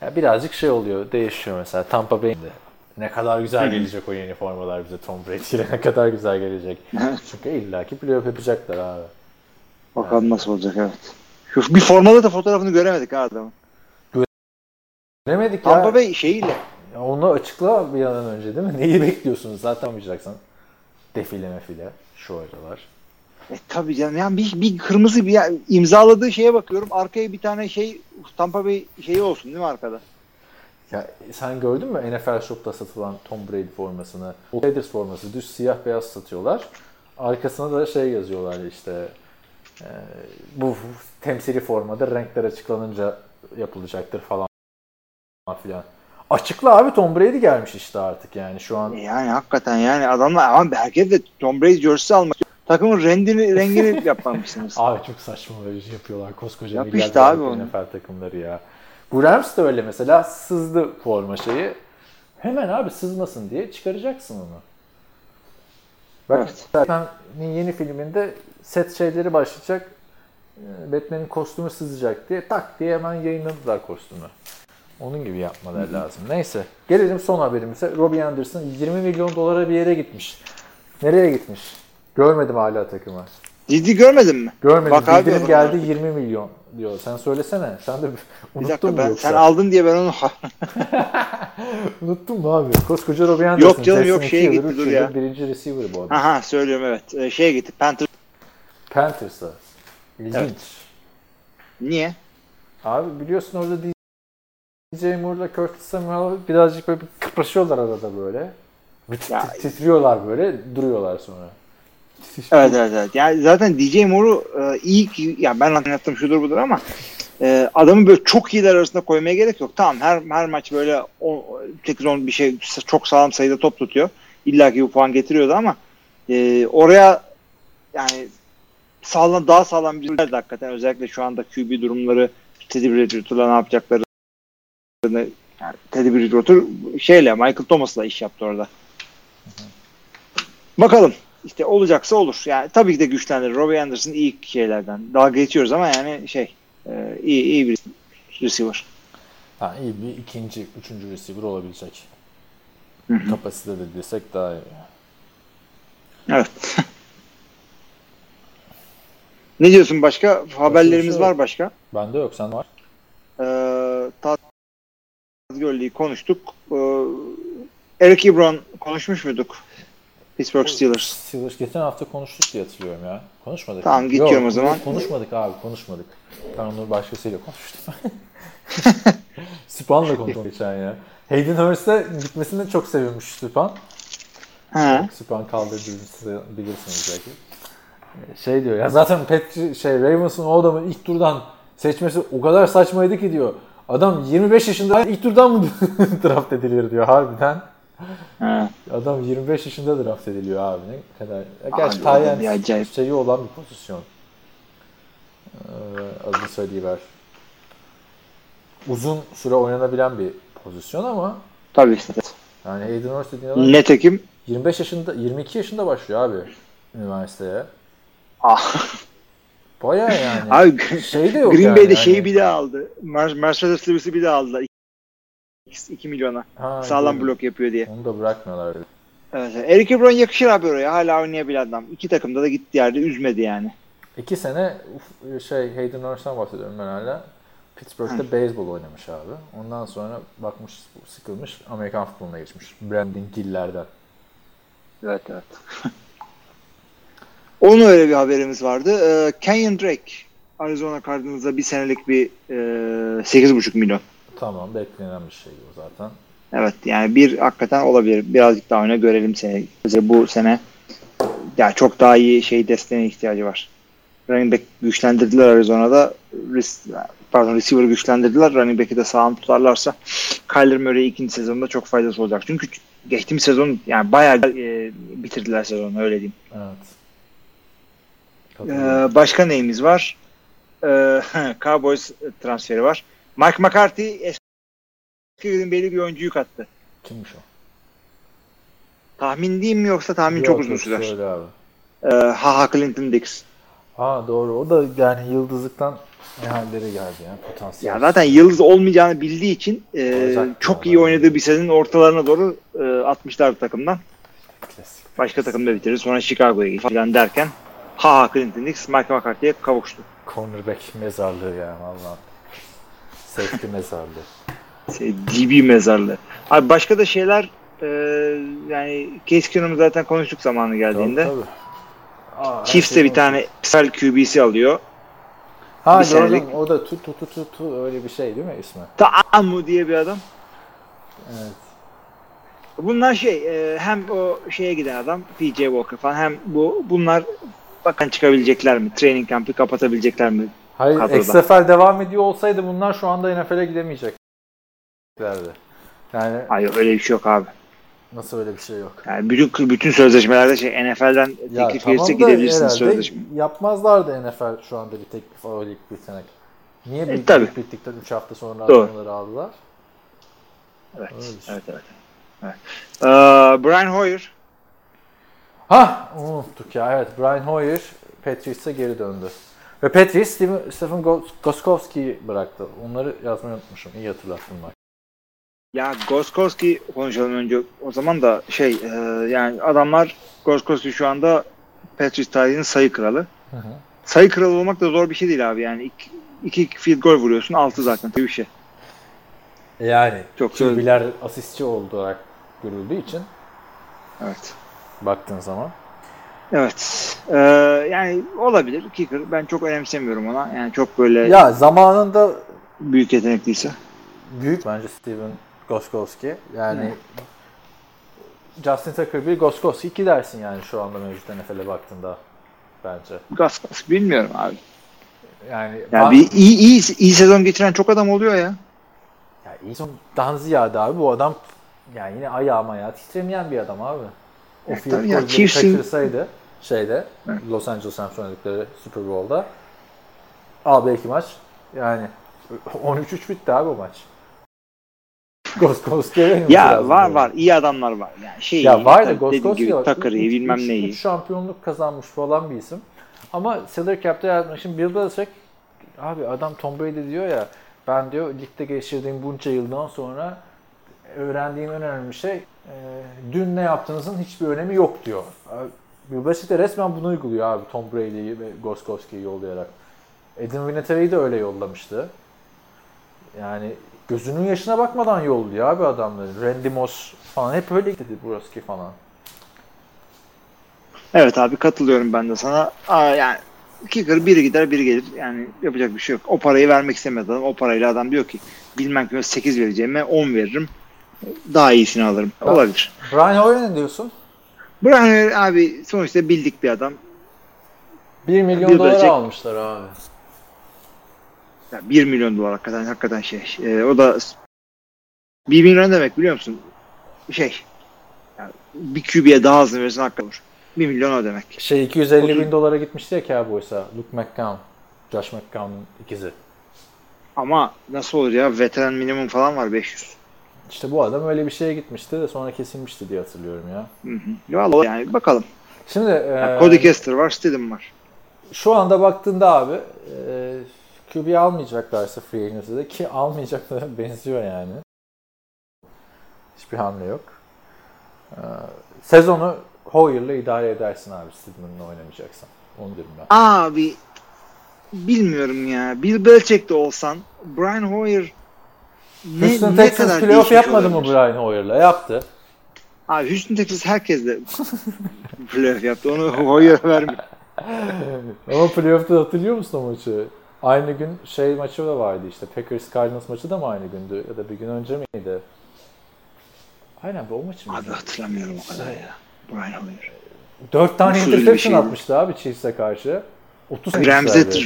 ya birazcık şey oluyor değişiyor mesela Tampa Bay'in de ne kadar güzel gelecek o yeni formalar bize Tom Brady'yle (laughs) ne kadar güzel gelecek. Çünkü illaki playoff yapacaklar abi. Bakalım nasıl olacak evet. Şu bir formalı da fotoğrafını göremedik ha adamın. Demedik ya. Tampa Bay şeyiyle. ya. Onu açıkla bir an önce değil mi? (laughs) Neyi bekliyorsunuz? Zaten olmayacaksan. Defile mefile. Şu aralar. E tabii canım yani bir, bir kırmızı bir imzaladığı şeye bakıyorum. Arkaya bir tane şey Tampa Bay şeyi olsun değil mi arkada? Ya sen gördün mü NFL Shop'ta satılan Tom Brady formasını? O Raiders forması düz siyah beyaz satıyorlar. Arkasına da şey yazıyorlar işte e, bu temsili formada renkler açıklanınca yapılacaktır falan filan. Açıkla abi Tom Brady gelmiş işte artık yani şu an. Yani hakikaten yani adamlar ama herkes de Tom Brady jersey almak. Takımın rengini, rengini (laughs) yapmamışsınız. Abi çok saçma böyle şey yapıyorlar koskoca Yap işte abi. NFL takımları ya. Bu Rams de öyle mesela sızdı forma şeyi. Hemen abi sızmasın diye çıkaracaksın onu. Bak Evet. Batman'in yeni filminde set şeyleri başlayacak. Ee, Batman'in kostümü sızacak diye tak diye hemen yayınladılar kostümü. Onun gibi yapmaları lazım. Neyse. Gelelim son haberimize. Robbie Anderson 20 milyon dolara bir yere gitmiş. Nereye gitmiş? Görmedim hala takımı. Ciddi görmedin mi? Görmedim. Bak o geldi zaman. 20 milyon diyor. Sen söylesene. Sen de Bir unuttun dakika mu ben, yoksa? sen aldın diye ben onu (laughs) Unuttun mu abi? Koskoca Robbie Anderson. Yok canım, yok, şeye gitti, dur ya. Birinci receiver bu adam. Aha söylüyorum evet. Ee, şeye gitti. Panthers. Panthers'a. İlginç. Evet. Niye? Abi biliyorsun orada DJ Moore'la Curtis Samuel birazcık böyle bir kıpraşıyorlar arada böyle. Bir titriyorlar böyle, duruyorlar sonra. Evet evet evet. Yani zaten DJ Moore'u e, iyi ki yani ben anlattım şudur budur ama e, adamı böyle çok iyiler arasında koymaya gerek yok. Tamam her her maç böyle 8-10 bir şey çok sağlam sayıda top tutuyor. İlla ki bu puan getiriyordu ama e, oraya yani sağlam daha sağlam bir yerdi hakikaten özellikle şu anda QB durumları Teddy Bridgewater'la ne yapacakları yani Teddy Bridgewater şeyle Michael Thomas'la iş yaptı orada. Bakalım. İşte olacaksa olur. Yani tabii ki de güçlendirir. Robbie Anderson iyi şeylerden. Dalga geçiyoruz ama yani şey e, iyi iyi bir receiver. Ha, iyi bir ikinci, üçüncü receiver olabilecek. Hı hı. Kapasitede desek daha iyi. Evet. (laughs) ne diyorsun başka? Haberlerimiz şey var başka. Bende yok, sen var. Ee, Gurley'i konuştuk. Ee, Eric Ebron konuşmuş muyduk? Pittsburgh Steelers. Steelers geçen hafta konuştuk diye hatırlıyorum ya. Konuşmadık. Tamam, mı? geçiyorum Yok, o zaman. Konuşmadık abi, konuşmadık. Ben onu başkasıyla konuştum. (laughs) Span'la konuştum geçen ya. Hayden Hurst'e gitmesine çok sevinmiş Span. Ha. Span kaldırdığınızı bilirsiniz belki. Şey diyor ya zaten Petri, şey Ravens'ın o adamı ilk turdan seçmesi o kadar saçmaydı ki diyor. Adam 25 yaşında ilk turdan mı (laughs) draft edilir diyor harbiden. Adam 25 yaşında draft ediliyor abi ne kadar. Gerçi Tayyen şeyi olan bir pozisyon. Ee, adını söyleyiver. Uzun süre oynanabilen bir pozisyon ama Tabii. yani Hayden Hurst dediğin adam Netekim 25 yaşında 22 yaşında başlıyor abi üniversiteye. ah. Baya yani. Abi şey de yok Green yani. Bay'de hani- şeyi bir daha aldı. Mer- Mercedes Lewis'i bir daha aldılar. 2 milyona. Ha, Sağlam blok yapıyor diye. Onu da bırakmıyorlar. Evet. Eric Ebron yakışır abi oraya. Hala oynayabilen adam. İki takımda da gitti yerde üzmedi yani. İki sene uf, şey Hayden Hurst'tan bahsediyorum ben hala. Pittsburgh'te beyzbol oynamış abi. Ondan sonra bakmış sıkılmış Amerikan futboluna geçmiş. Brandon Gill'lerden. Evet evet. (laughs) Onun öyle bir haberimiz vardı. Ee, Kenyon Drake Arizona Cardinals'a bir senelik bir e, 8,5 milyon. Tamam beklenen bir şey o zaten. Evet yani bir hakikaten olabilir. Birazcık daha oyna görelim seni. Özellikle bu sene ya çok daha iyi şey desteğine ihtiyacı var. Running back güçlendirdiler Arizona'da. Res- Pardon receiver güçlendirdiler. Running back'i de sağlam tutarlarsa Kyler Murray ikinci sezonda çok faydası olacak. Çünkü geçtiğimiz sezon yani bayağı e, bitirdiler sezonu öyle diyeyim. Evet. Ee, başka neyimiz var? Ee, (laughs) Cowboys transferi var. Mike McCarthy eski Bay'li bir oyuncuyu kattı. Kimmiş o? Tahmin değil mi yoksa tahmin Yok, çok uzun sürer. Söyle abi. Ee, Haha Clinton Dix. Ha doğru. O da yani yıldızlıktan ne hallere geldi ya. Potansiyel. Ya zaten yıldız olmayacağını bildiği için e, Olacak çok iyi oynadığı bir senenin ortalarına doğru e, atmışlar takımdan. Klasik. Başka takımda bitirir. Sonra Chicago'ya gitti falan derken Haha Clinton Dix Mike McCarthy'ye kavuştu. Cornerback mezarlığı ya valla. Safety mezarlığı. Şey, DB mezarlığı. Abi başka da şeyler e, yani Keenum'u zaten konuştuk zamanı geldiğinde. Tabii, tabii. Aa, her Chiefs şey de bir tane kısal QB'si alıyor. Ha bir gördüm. senelik- O da tu tu tu tu tu öyle bir şey değil mi ismi? Taamu diye bir adam. Evet. Bunlar şey e, hem o şeye giden adam PJ Walker falan hem bu bunlar bakan çıkabilecekler mi? Training camp'i kapatabilecekler mi? Hayır Kadroda. XFL devam ediyor olsaydı bunlar şu anda NFL'e gidemeyeceklerdi. Yani Hayır öyle bir şey yok abi. nasıl öyle bir şey yok? Yani bütün bütün sözleşmelerde şey NFL'den Ya teklif tamam gelirse da gidebilirsiniz sözleşme. yapmazlardı NFL şu anda bir teklif o lig bitene. Niye bir tabii. lig bittikten 3 hafta sonra Doğru. adamları aldılar? Evet. Düşün. Evet evet. evet. Ee, Brian Hoyer Ha unuttuk ya evet Brian Hoyer Patriots'a geri döndü. Ve Steven, Stephen Gos- Gostkowski'yi bıraktı. Onları yazmayı unutmuşum. İyi hatırlattın bak. ya Goskowski konuşalım önce. O zaman da şey e, yani adamlar Goskowski şu anda Patriots tarihinin sayı kralı. Hı hı. Sayı kralı olmak da zor bir şey değil abi. Yani iki, iki field goal vuruyorsun. Altı zaten. Bir şey. Yani Çok QB'ler asistçi olarak görüldüğü için Evet. baktığın zaman. Evet. Ee, yani olabilir. Kicker. Ben çok önemsemiyorum ona. Yani çok böyle Ya zamanında büyük yetenekliyse. büyük bence Steven Goskowski. Yani Justin Tucker bir Goskowski iki dersin yani şu anda mevcut NFL'e baktığında bence. Goskowski bilmiyorum abi. Yani Yani ben- bir iyi, iyi, iyi sezon geçiren çok adam oluyor ya. Ya Eason'dan ziyade abi bu adam yani yine ayağı ayağı titremeyen bir adam abi. O field tabii ya, golleri Chiefs'in- kaçırsaydı şeyde Evet. Los Angeles Rams oynadıkları Super Bowl'da al belki maç yani 13-3 bitti abi o maç. Goskowski'ye benim Ya var var. iyi adamlar var. Yani şey Ya var da Goskowski var. Üç- bilmem üç- neyi. üç şampiyonluk kazanmış falan bir isim. Ama salary cap'te yaratmak için Bill Belichick abi adam Tom Brady diyor ya ben diyor ligde geçirdiğim bunca yıldan sonra öğrendiğim en önemli şey dün ne yaptığınızın hiçbir önemi yok diyor. Bill de resmen bunu uyguluyor abi Tom Brady'yi ve Goskowski'yi yollayarak. Edin Vinatieri'yi de öyle yollamıştı. Yani gözünün yaşına bakmadan yolluyor abi adamları. Randy Moss falan hep öyle dedi Broski falan. Evet abi katılıyorum ben de sana. Aa, yani kicker biri gider biri gelir. Yani yapacak bir şey yok. O parayı vermek istemedi adam. O parayla adam diyor ki bilmem ki 8 vereceğime 10 veririm. Daha iyisini alırım. Ha. Olabilir. Brian Hoyer ne diyorsun? Brian abi sonuçta bildik bir adam. 1 milyon dolar almışlar abi. Ya 1 milyon dolar hakikaten, hakikaten şey. Ee, o da 1 milyon demek biliyor musun? Şey. Yani bir QB'ye daha hızlı verirsin hakikaten olur. 1 milyon o demek. Şey 250 bin Otuz- dolara gitmişti ya Cowboys'a. Luke McCown. Josh McCown'un ikizi. Ama nasıl olur ya? Veteran minimum falan var 500. İşte bu adam öyle bir şeye gitmişti de sonra kesilmişti diye hatırlıyorum ya. Hı hı. Vallahi yani bakalım. Şimdi Yani e, Cody Kester var, Stidham var. şu anda baktığında abi e, QB almayacaklarsa free agency'de ki almayacaklara (laughs) benziyor yani. Hiçbir hamle yok. E, sezonu Hoyer'la idare edersin abi Stidham'la oynamayacaksan. Onu diyorum ben. Abi bilmiyorum ya. Bill Belichick de olsan Brian Hoyer ne, Houston ne Texans kadar playoff yapmadı mı olabilir? Brian Hoyer'la? Yaptı. Abi Houston Texans herkes de (laughs) playoff yaptı. Onu Hoyer vermiyor. (laughs) Ama playoff'ta hatırlıyor musun o maçı? Aynı gün şey maçı da vardı işte. Packers Cardinals maçı da mı aynı gündü? Ya da bir gün önce miydi? Aynen bu o maç mıydı? Abi hatırlamıyorum o kadar ya. Brian Hoyer. Dört tane interception şeydi. atmıştı abi Chiefs'e karşı. 30 Rams'de.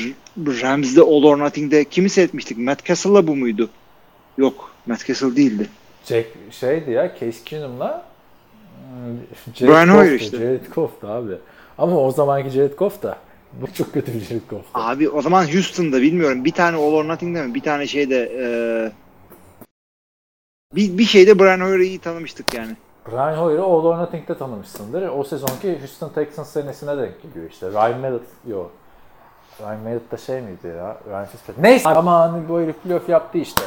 Rams'de All or Nothing'de kimi seyretmiştik? Matt Castle'la bu muydu? Yok. Matt Castle değildi. Jack, şeydi ya Case Keenum'la hmm, Jared Brian Hoyer işte. Jared Goff'tu abi. Ama o zamanki Jared Goff da bu çok kötü bir Jared Goff'tu. Abi o zaman Houston'da bilmiyorum. Bir tane All or Nothing'de mi? Bir tane şeyde eee bir, bir şeyde Brian Hoyer'ı iyi tanımıştık yani. Brian Hoyer'ı All or Nothing'de tanımışsındır. O sezonki Houston Texans senesine denk geliyor işte. Ryan Mallett, yok. Ryan Mallett da şey miydi ya? Ryan Fitzpatrick. Neyse ama hani bu herif playoff yaptı işte.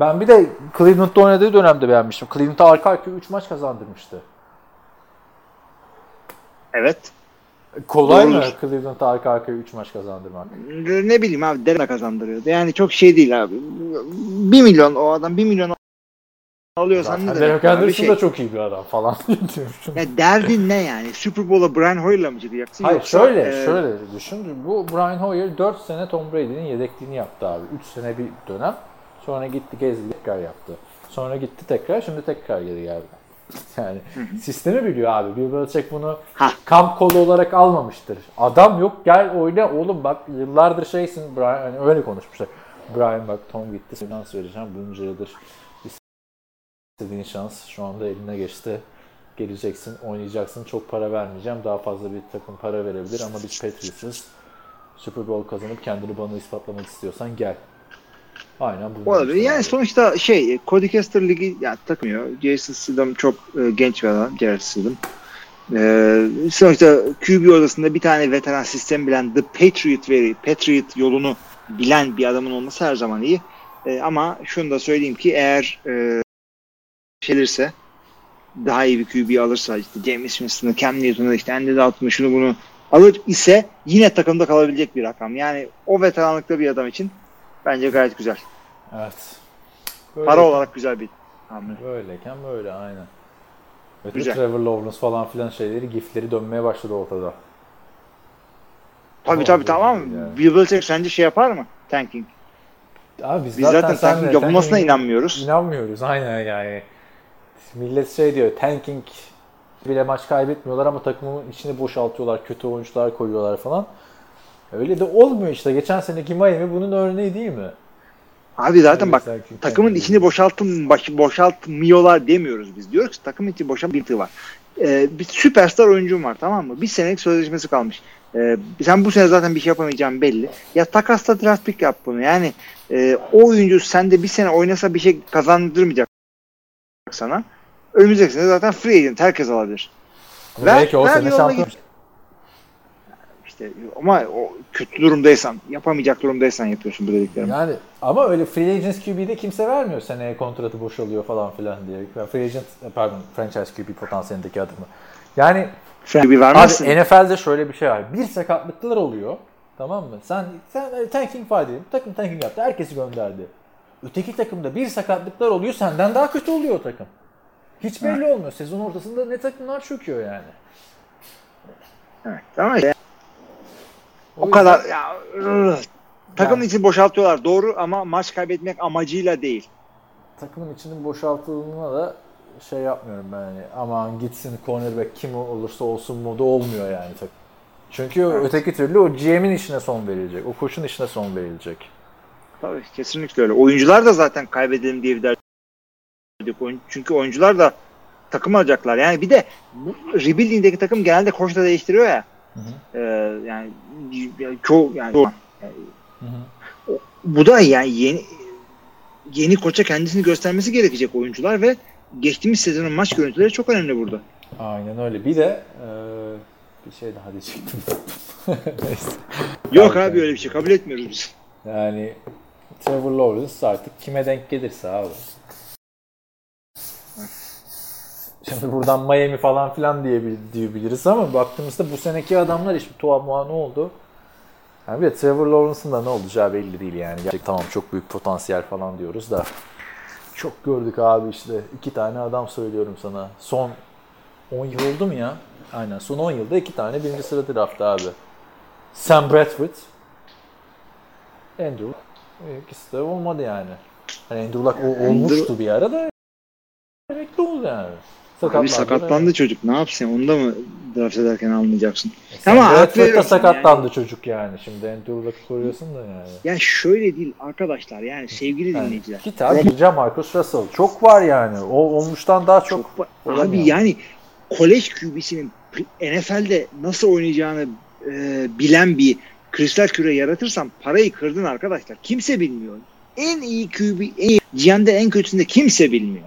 Ben bir de Cleveland'da oynadığı dönemde beğenmiştim. Cleveland'a arka arkaya 3 maç kazandırmıştı. Evet. Kolay mı Doğrudur. Cleveland'a arka arkaya 3 maç kazandırmak? Ne bileyim abi Derek kazandırıyordu. Yani çok şey değil abi. 1 milyon o adam 1 milyon alıyorsan ne demek? Derek? Anderson Şey, da çok iyi bir adam falan (laughs) ya derdin ne yani? Super Bowl'a Brian Hoyer'la mı çıkacaksın? Hayır Yoksa, şöyle e, şöyle düşün. Bu Brian Hoyer 4 sene Tom Brady'nin yedekliğini yaptı abi. 3 sene bir dönem. Sonra gitti gezdi tekrar yaptı. Sonra gitti tekrar şimdi tekrar geri geldi. (laughs) Yani sistemi biliyor abi. Bill Belichick bunu Ha. kamp kolu olarak almamıştır. Adam yok gel oyna oğlum bak yıllardır şeysin Brian hani öyle konuşmuşlar. Brian bak Tom gitti finans vereceğim bunca yıldır istediğin şans şu anda eline geçti. Geleceksin, oynayacaksın, çok para vermeyeceğim. Daha fazla bir takım para verebilir ama biz Patriots'ız. Super Bowl kazanıp kendini bana ispatlamak istiyorsan gel. Aynen bu. Olabilir. Yani sonuçta şey Cody Kester ligi ya takmıyor. Jason Stidham çok e, genç bir adam. Jared Stidham. E, sonuçta QB odasında bir tane veteran sistem bilen The Patriot veri, Patriot yolunu bilen bir adamın olması her zaman iyi. E, ama şunu da söyleyeyim ki eğer e, gelirse daha iyi bir QB alırsa işte James Winston'ı, Cam Newton'u, işte Andy Dalton'u şunu bunu alır ise yine takımda kalabilecek bir rakam. Yani o veteranlıkta bir adam için bence gayet güzel. Evet. Para olarak güzel bir hamle. Böyleyken böyle aynen. Evet, Güzel. Trevor Lawrence falan filan şeyleri, gifleri dönmeye başladı ortada. Tabii tabii tamam. yani. Bill Belichick sence şey yapar mı? Tanking. Abi biz, Biz zaten senle tanking yapılmasına tanking'e inanmıyoruz. İnanmıyoruz aynen yani. Millet şey diyor tanking bile maç kaybetmiyorlar ama takımın içini boşaltıyorlar, kötü oyuncular koyuyorlar falan. Öyle de olmuyor işte. Geçen seneki Miami bunun örneği değil mi? Abi zaten Öyle bak takımın içini boşaltın baş, boşaltmıyorlar demiyoruz biz. Diyoruz ki takımın içi boşan bir var. Ee, bir süperstar oyuncum var tamam mı? Bir senelik sözleşmesi kalmış. Ee, sen bu sene zaten bir şey yapamayacağın belli. Ya takasla draft pick yap bunu. Yani e, o oyuncu sende bir sene oynasa bir şey kazandırmayacak sana. Önümüzdeki sene zaten free agent herkes alabilir. Ama Ver- belki o ver sene şampiyon. İşte ama o kötü durumdaysan, yapamayacak durumdaysan yapıyorsun bu dediklerimi. Yani ama öyle free agent QB'de kimse vermiyor seneye kontratı boşalıyor falan filan diye. Yani Free agent pardon franchise QB potansiyelindeki adımı. Yani Sen bir abi vermezsin. NFL'de şöyle bir şey var. Bir sakatlıklar oluyor. Tamam mı? Sen sen tanking var diyelim. Takım tanking yaptı. Herkesi gönderdi. Öteki takımda bir sakatlıklar oluyor. Senden daha kötü oluyor o takım. Hiç belli olmuyor. Sezon ortasında ne takımlar çöküyor yani. Evet, ama o yüzden- kadar ya, ıh, takımın için boşaltıyorlar doğru ama maç kaybetmek amacıyla değil. takımın içinin boşaltıldığına da şey yapmıyorum ben yani aman gitsin cornerback kim olursa olsun modu olmuyor yani takım. Çünkü öteki türlü o GM'in işine son verilecek. O koçun işine son verilecek. Tabii kesinlikle öyle. Oyuncular da zaten kaybedelim diye bir derdi Çünkü oyuncular da takım alacaklar. Yani bir de bu rebuilding'deki takım genelde koç da değiştiriyor ya. Hı Ee, yani yani çoğu yani, yani Hı hı. bu da yani yeni yeni koça kendisini göstermesi gerekecek oyuncular ve geçtiğimiz sezonun maç görüntüleri çok önemli burada. Aynen öyle. Bir de e, bir şey daha diyecektim. (laughs) Neyse. Yok abi öyle bir şey kabul etmiyoruz biz. Yani Trevor Lawrence artık kime denk gelirse abi. Şimdi buradan Miami falan filan diyebil- diyebiliriz ama baktığımızda bu seneki adamlar işte tuhaf muha ne oldu? Yani bir de Trevor Lawrence'ın da ne olacağı belli değil yani. Gerçek tamam çok büyük potansiyel falan diyoruz da. Çok gördük abi işte. iki tane adam söylüyorum sana. Son 10 yıl oldu mu ya? Aynen son 10 yılda iki tane birinci sıra draft abi. Sam Bradford, Andrew. İkisi de olmadı yani. Hani Andrew Luck o- olmuştu bir ara da emekli oldu yani. Abi sakatlandı çocuk. Ne yapsın? Onu da mı draft ederken almayacaksın? Ama Ama hak Bradford da veriyorum sakatlandı çocuk yani. Şimdi Andrew Luck'ı koruyorsun da yani. Yani şöyle değil arkadaşlar. Yani sevgili yani dinleyiciler. git abi gideceğim Marcus Russell. Çok var yani. O olmuştan daha çok. Çok, abi yani kolej QB'sinin NFL'de nasıl oynayacağını e, bilen bir kristal küre yaratırsan parayı kırdın arkadaşlar. Kimse bilmiyor. En iyi QB, en iyi, en kötüsünde kimse bilmiyor.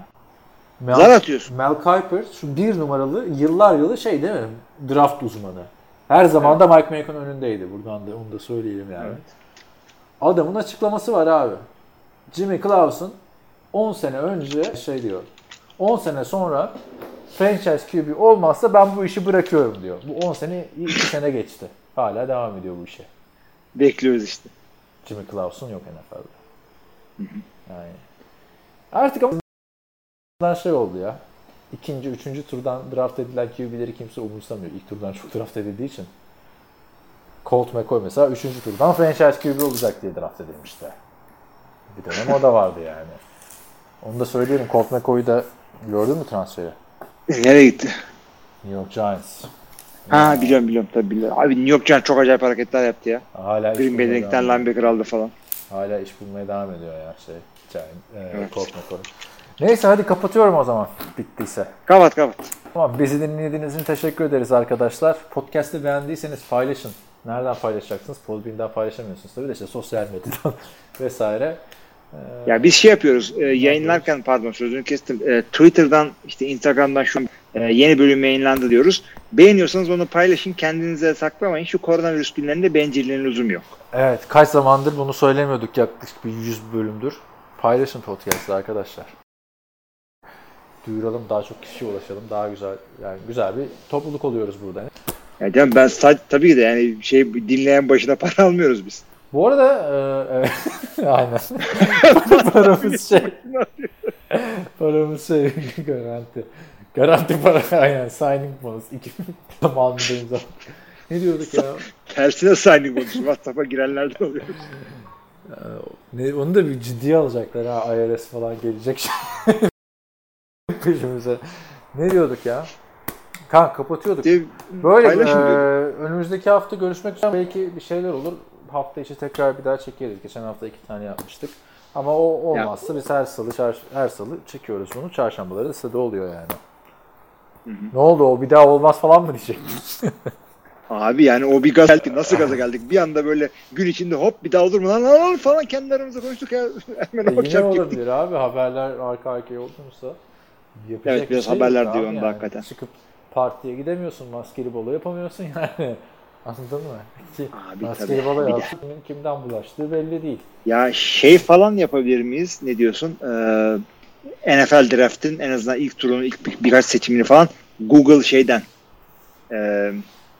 Mel, Zar atıyorsun. Mel Kiper şu bir numaralı yıllar yılı şey değil mi? Draft uzmanı. Her zaman da Mike Mayock'un önündeydi. Buradan da onu da söyleyelim yani. Evet. Adamın açıklaması var abi. Jimmy Clausen 10 sene önce şey diyor. 10 sene sonra franchise QB olmazsa ben bu işi bırakıyorum diyor. Bu 10 sene 2 sene geçti. Hala devam ediyor bu işe. Bekliyoruz işte. Jimmy Clausen yok NFL'de. Yani artık ama şey oldu ya. İkinci, üçüncü turdan draft edilen QB'leri kimse umursamıyor. İlk turdan çok (laughs) draft edildiği için. Colt McCoy mesela üçüncü turdan franchise QB olacak diye draft edilmişti. Bir dönem o da vardı yani. Onu da söyleyelim. Colt McCoy'u da gördün mü transferi? Nereye gitti? New York Giants. Ha biliyorum biliyorum tabii biliyorum. Abi New York Giants çok acayip hareketler yaptı ya. Hala Green Bay'den giden ediyor. linebacker aldı falan. Hala iş bulmaya devam ediyor ya şey. Giant, e, Evet. Colt McCoy. Neyse hadi kapatıyorum o zaman bittiyse. Kapat kapat. Tamam bizi dinlediğiniz için teşekkür ederiz arkadaşlar. Podcast'ı beğendiyseniz paylaşın. Nereden paylaşacaksınız? Podbean'den paylaşamıyorsunuz tabii de işte sosyal medyadan (laughs) vesaire. Ee, Ya biz şey yapıyoruz. e, yayınlarken pardon sözünü kestim. E, Twitter'dan işte Instagram'dan şu e, yeni bölüm yayınlandı diyoruz. Beğeniyorsanız onu paylaşın. Kendinize saklamayın. Şu koronavirüs günlerinde bencilliğin lüzum yok. Evet kaç zamandır bunu söylemiyorduk yaklaşık bir 100 bölümdür. Paylaşın podcast'ı arkadaşlar. Duyuralım daha çok kişiye ulaşalım. Daha güzel yani güzel bir topluluk oluyoruz burada. Ya canım ben sa- tabii ki de yani şey dinleyen başına (laughs) para almıyoruz biz. Bu arada e, evet, (laughs) aynen. (laughs) Paramız şey. Paramız şey garanti. Garanti para aynen signing bonus. İki zamanında imza. Ne diyorduk ya? Tersine signing olmuş. WhatsApp'a girenlerden oluyor. Ne, onu da bir ciddiye alacaklar ha IRS falan gelecek peşimize. Ne diyorduk ya? Kan kapatıyorduk. Diye Böyle e, önümüzdeki hafta görüşmek üzere. Belki bir şeyler olur. Hafta içi tekrar bir daha çekeriz. Geçen hafta iki tane yapmıştık. Ama o olmazsa biz her salı çar- her salı çekiyoruz bunu. Çarşambaları da de oluyor yani. Ne oldu o bir daha olmaz falan mı diyecek? Abi yani o bir gaz geldi. Nasıl gaza geldik? Bir anda böyle gün içinde hop bir daha olur mu lan, lan, lan falan kendi aramızda konuştuk ya. (laughs) Hemen E, yine akşam gittik. olabilir abi. Haberler arka arkaya olursa. Yapacak Evet, biraz bir şey haberler diyor onda hakikaten. Çıkıp partiye gidemiyorsun. Maskeli balo yapamıyorsun (laughs) yani. Anladın mı? Ki Abi maskeli balo yapsın, kimden bulaştığı belli değil. Ya şey falan yapabilir miyiz? Ne diyorsun? Ee, NFL Draft'ın en azından ilk turunu, ilk bir- birkaç seçimini falan Google şeyden ee,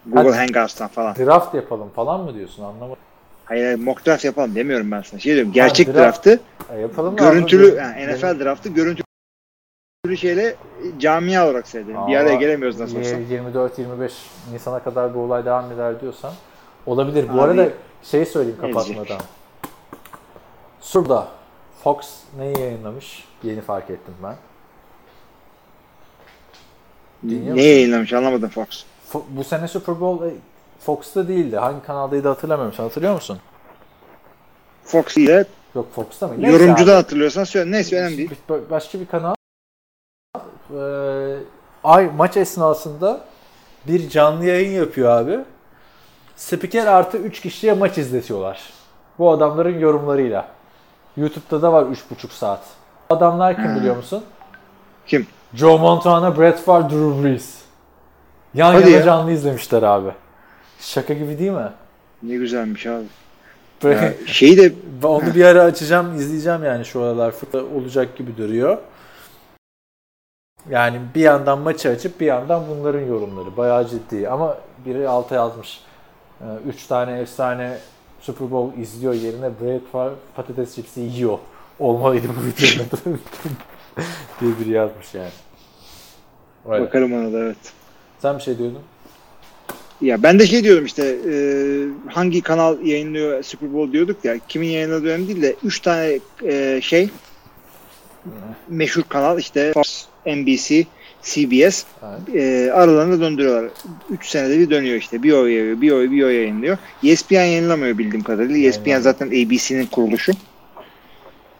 Google Hadi. Hangouts'tan falan. Draft yapalım falan mı diyorsun anlamadım. Hayır hayır, mock draft yapalım demiyorum ben sana. Şey diyorum gerçek draft- draft'ı E, yapalım görüntülü yani NFL draftı görüntülü şeyle camia olarak seyredelim. Bir araya gelemiyoruz nasıl olsa. 24-25 Nisan'a kadar bu olay devam eder diyorsan olabilir. Bu Abi, arada şey söyleyeyim kapatmadan. Surda Fox neyi yayınlamış? Yeni fark ettim ben. Dinliyor Ne yayınlamış anlamadım Fox. Fo- bu sene Super Bowl e, Fox'ta değildi. Hangi kanaldaydı hatırlamıyorum. Hatırlıyor musun? Fox ile Yok Fox'ta mı? Neyse yorumcudan abi. hatırlıyorsan söyle. Neyse önemli değil. Başka bir kanal eee, ay maç esnasında bir canlı yayın yapıyor abi. Spiker artı 3 kişiye maç izletiyorlar. Bu adamların yorumlarıyla. YouTube'da da var 3,5 saat. Adamlar kim biliyor musun? Kim? Joe Montana, Brett Favre, Drew Brees. Yan Hadi yana ya. canlı izlemişler abi. Şaka gibi değil mi? Ne güzelmiş abi. Böyle- Ya, şeyi de (laughs) Onu bir ara açacağım, izleyeceğim yani şu aralar olacak gibi duruyor. Yani bir yandan maçı açıp bir yandan bunların yorumları. Bayağı ciddi ama biri alta yazmış. 3 tane efsane Super Bowl izliyor yerine Favre patates çipsi yiyor. Olmalıydı bu videonun (laughs) diye biri yazmış yani. Öyle. bakarım ona da evet. Sen bir şey diyordun. Ya ben de şey diyordum işte e, hangi kanal yayınlıyor Super Bowl diyorduk ya kimin yayınladığı önemli değil de 3 tane e, şey meşhur kanal işte Fox, NBC, CBS Evet. e, aralarında döndürüyorlar. 3 senede bir dönüyor işte. Bir o yayıyor, bir o, bir o yayınlıyor. ESPN yayınlamıyor bildiğim kadarıyla. ESPN zaten ABC'nin kuruluşu.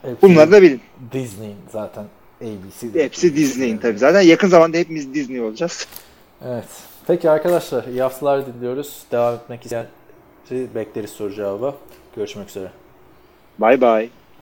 Hepsi Bunları da bilin. Disney'in zaten ABC. Hepsi Disney'in tabii. Zaten yakın zamanda hepimiz Disney olacağız. Evet. Peki arkadaşlar iyi haftalar diliyoruz. Devam etmek isteyen bekleriz soru cevabı. Görüşmek üzere. Bye bye.